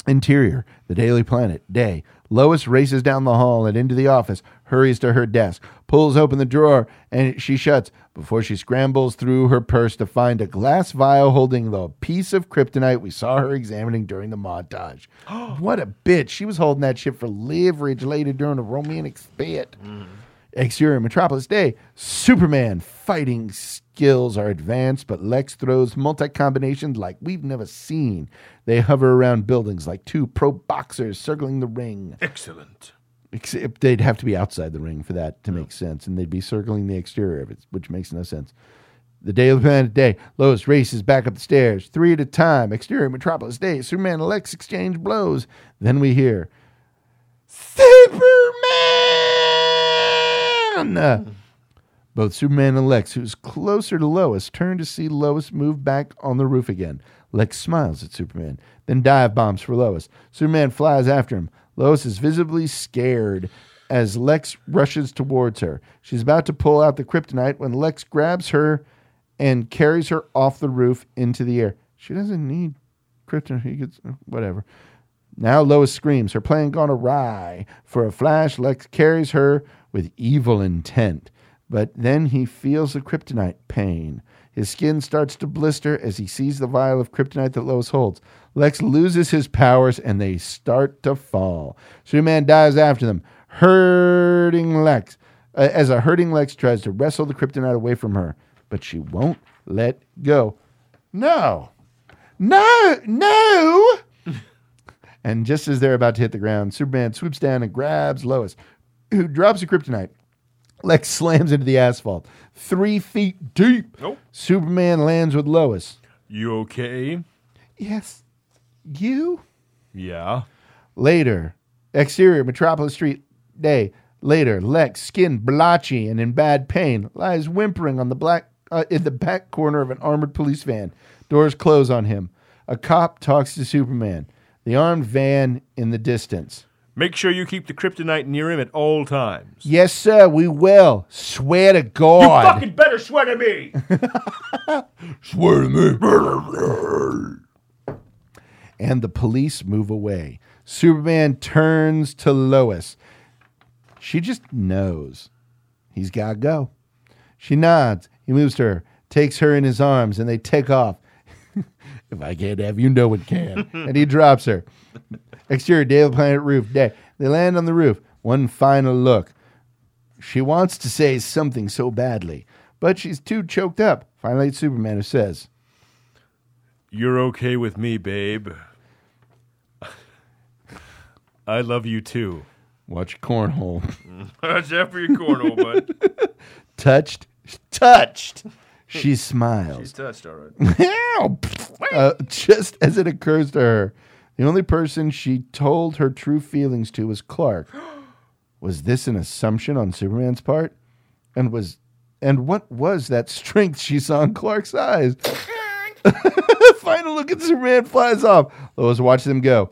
Interior, the Daily Planet, day. Lois races down the hall and into the office, hurries to her desk, pulls open the drawer, and she shuts before she scrambles through her purse to find a glass vial holding the piece of kryptonite we saw her examining during the montage. what a bitch. She was holding that shit for leverage later during a romantic spit. Mm. Exterior Metropolis Day, Superman fighting skills are advanced, but Lex throws multi combinations like we've never seen. They hover around buildings like two pro boxers circling the ring. Excellent. Except they'd have to be outside the ring for that to make sense, and they'd be circling the exterior of it, which makes no sense. The Daily Planet Day, Lois races back up the stairs, three at a time. Exterior Metropolis Day, Superman and Lex exchange blows. Then we hear Superman! Both Superman and Lex, who's closer to Lois, turn to see Lois move back on the roof again. Lex smiles at Superman, then dive bombs for Lois. Superman flies after him. Lois is visibly scared as Lex rushes towards her. She's about to pull out the kryptonite when Lex grabs her and carries her off the roof into the air. She doesn't need kryptonite. He gets whatever. Now Lois screams, her plan gone awry. For a flash, Lex carries her with evil intent. But then he feels the kryptonite pain. His skin starts to blister as he sees the vial of kryptonite that Lois holds. Lex loses his powers and they start to fall. Superman dives after them, hurting Lex. uh, as a hurting Lex tries to wrestle the kryptonite away from her, but she won't let go. No, no, no! and just as they're about to hit the ground, Superman swoops down and grabs Lois, who drops a kryptonite. Lex slams into the asphalt, three feet deep. Nope. Superman lands with Lois. You okay? Yes. You? Yeah. Later, exterior Metropolis Street day. Later, Lex, skin blotchy and in bad pain, lies whimpering on the black uh, in the back corner of an armored police van. Doors close on him. A cop talks to Superman. The armed van in the distance. Make sure you keep the kryptonite near him at all times. Yes, sir, we will. Swear to God. You fucking better swear to me. Swear to me. and the police move away. Superman turns to Lois. She just knows he's got to go. She nods. He moves to her. takes her in his arms, and they take off. If I can't have you, no one can. and he drops her. Exterior, Daily Planet roof. Day. They land on the roof. One final look. She wants to say something so badly, but she's too choked up. Finally, it's Superman who says, You're okay with me, babe. I love you too. Watch cornhole. Watch out for your cornhole, bud. touched, touched. She hmm. smiles. She's touched, all right. Uh, just as it occurs to her, the only person she told her true feelings to was Clark. Was this an assumption on Superman's part? And was and what was that strength she saw in Clark's eyes? Final look at Superman flies off. Lois watches them go.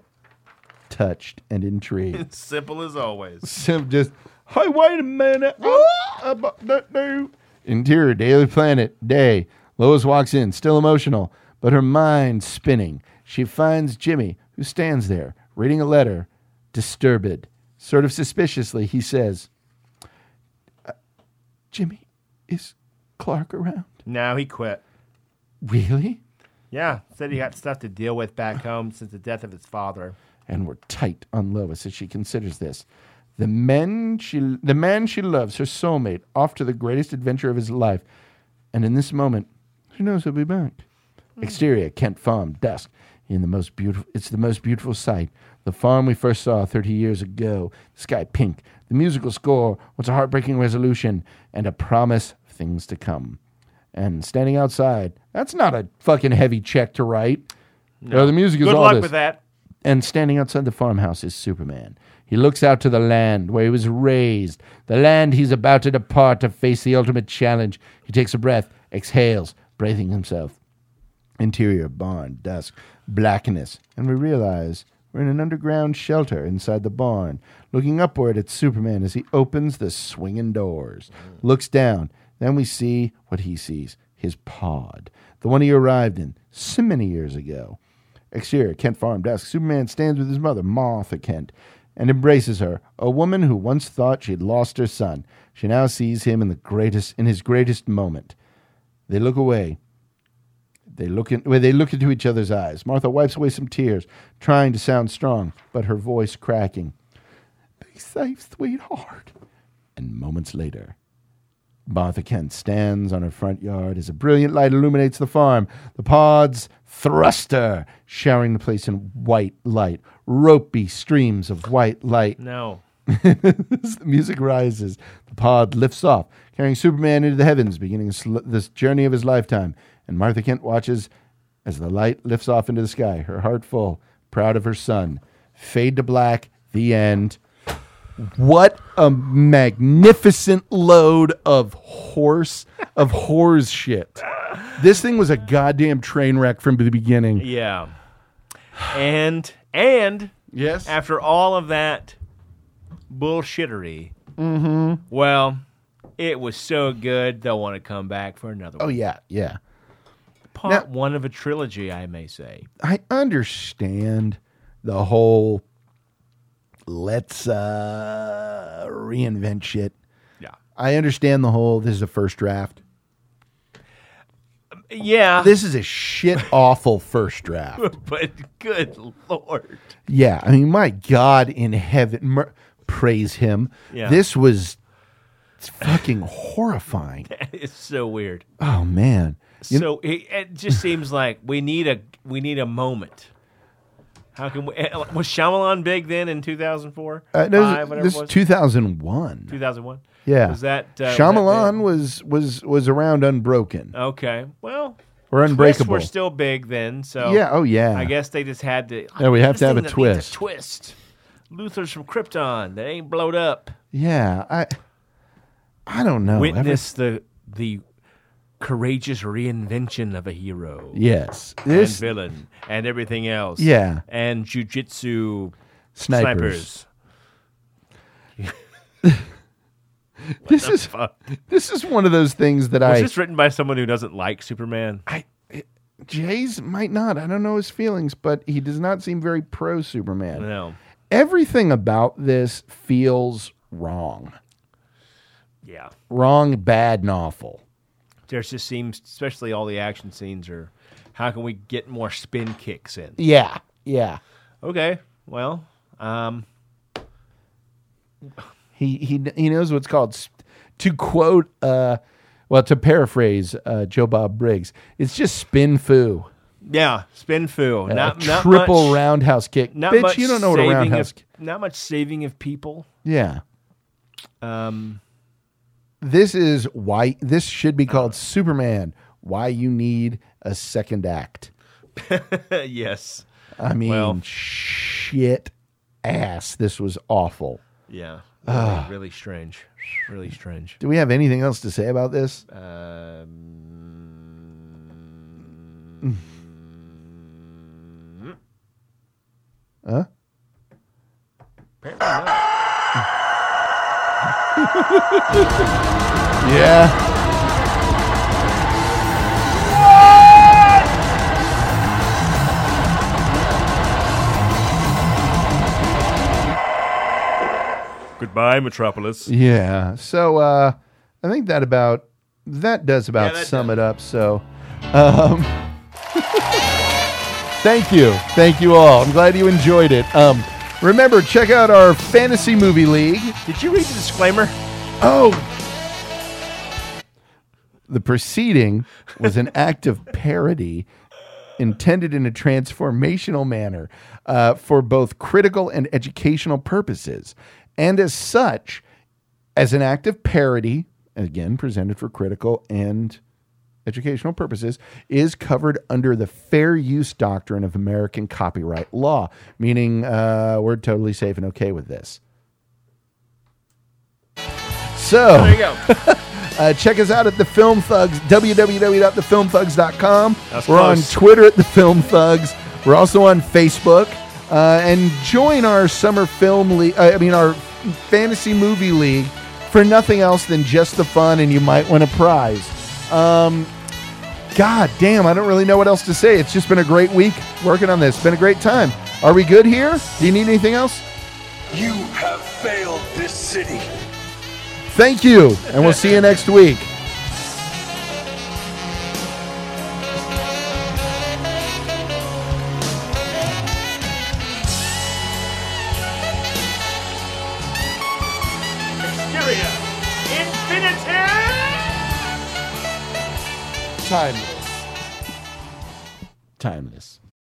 Touched and intrigued. It's simple as always. Sim just, hey, wait a minute. Ah! Uh, I'm about that new. Interior, Daily Planet, day. Lois walks in, still emotional, but her mind spinning. She finds Jimmy, who stands there, reading a letter, disturbed. Sort of suspiciously, he says, "Uh, Jimmy, is Clark around? Now he quit. Really? Yeah, said he got stuff to deal with back home since the death of his father. and we're tight on Lois as she considers this. The men she, the man she loves, her soulmate, off to the greatest adventure of his life, and in this moment, she knows he'll be back. Hmm. Exterior, Kent Farm, dusk. In the most beautiful, it's the most beautiful sight. The farm we first saw thirty years ago. The sky pink. The musical score. What's a heartbreaking resolution and a promise of things to come. And standing outside, that's not a fucking heavy check to write. No, the music is Good all luck this. with that. And standing outside the farmhouse is Superman. He looks out to the land where he was raised, the land he's about to depart to face the ultimate challenge. He takes a breath, exhales, breathing himself. Interior, barn, dusk, blackness, and we realize we're in an underground shelter inside the barn, looking upward at Superman as he opens the swinging doors, looks down. Then we see what he sees his pod, the one he arrived in so many years ago. Exterior, Kent Farm desk. Superman stands with his mother, Martha Kent, and embraces her, a woman who once thought she'd lost her son. She now sees him in the greatest in his greatest moment. They look away. They look in, well, they look into each other's eyes. Martha wipes away some tears, trying to sound strong, but her voice cracking. Be safe, sweetheart. And moments later, Martha Kent stands on her front yard as a brilliant light illuminates the farm. The pod's thruster, showering the place in white light, ropey streams of white light. No. the music rises. The pod lifts off, carrying Superman into the heavens, beginning sl- this journey of his lifetime. And Martha Kent watches as the light lifts off into the sky, her heart full, proud of her son. Fade to black, the end. What a magnificent load of horse, of horse shit. This thing was a goddamn train wreck from the beginning. Yeah. And and yes, after all of that bullshittery, Mm-hmm. well, it was so good they'll want to come back for another Oh one. yeah, yeah. Part one of a trilogy, I may say. I understand the whole let's uh reinvent shit. Yeah. I understand the whole this is a first draft. Yeah. This is a shit awful first draft. but good lord. Yeah, I mean my god in heaven mer- praise him. Yeah. This was fucking horrifying. it's so weird. Oh man. You so it, it just seems like we need a we need a moment. How can we? eh, Was Shyamalan big then in two thousand four? Uh, no, Five, whatever this was. is 2001. Two thousand one. Yeah. Was that uh, was that Shyamalan was was was around Unbroken. Okay. Well, Or twists Unbreakable. were still big then. So Yeah, oh, yeah. I guess they just had to. Yeah, we have to have a that needs twist. twist. Luthor's from Krypton. That ain't blowed up. Yeah, I I don't know. Every- Witness the the courageous reinvention of a hero. Yes. and This- villain and everything else. Yeah. and jujitsu Snipers. snipers. this is fuck? this is one of those things that Was I this written by someone who doesn't like Superman? I Jay's might not. I don't know his feelings, but he does not seem very pro Superman. No. Everything about this feels wrong. Yeah. Wrong, bad, and awful. There just seems, especially all the action scenes, are how can we get more spin kicks in? Yeah, yeah. Okay, well, um, He he he knows what's called to quote uh well to paraphrase uh Joe Bob Briggs. It's just spin foo. yeah, spin foo. A not, not triple much- roundhouse kick. Not Bitch, much you don't know what a roundhouse. Of, not much saving of people. yeah. Um, This is why this should be called Superman. Why you need a second act. yes. I mean, Well- shit ass. This was awful. Yeah. Really, Ah. really strange. Really strange. Do we have anything else to say about this? Um, Huh? Yeah. Goodbye, Metropolis. Yeah. So uh I think that about that does about that sum it up. So um Thank you. Thank you all. I'm glad you enjoyed it. Um remember check out our fantasy movie league. Did you read the disclaimer? Oh. The proceeding was an act of parody intended in a transformational manner uh, for both critical and educational purposes. And as such, as an act of parody, again presented for critical and educational purposes, is covered under the fair use doctrine of American copyright law, meaning uh, we're totally safe and okay with this. So There you go. uh, check us out at the Film Thugs, www.thefilmthugs.com. That's We're on. Twitter at the Film Thugs. We're also on Facebook. Uh, and join our summer film league, uh, I mean, our fantasy movie league for nothing else than just the fun, and you might win a prize. Um, God damn, I don't really know what else to say. It's just been a great week working on this. It's been a great time. Are we good here? Do you need anything else? You have failed this city. Thank you, and we'll see you next week. Timeless. Timeless.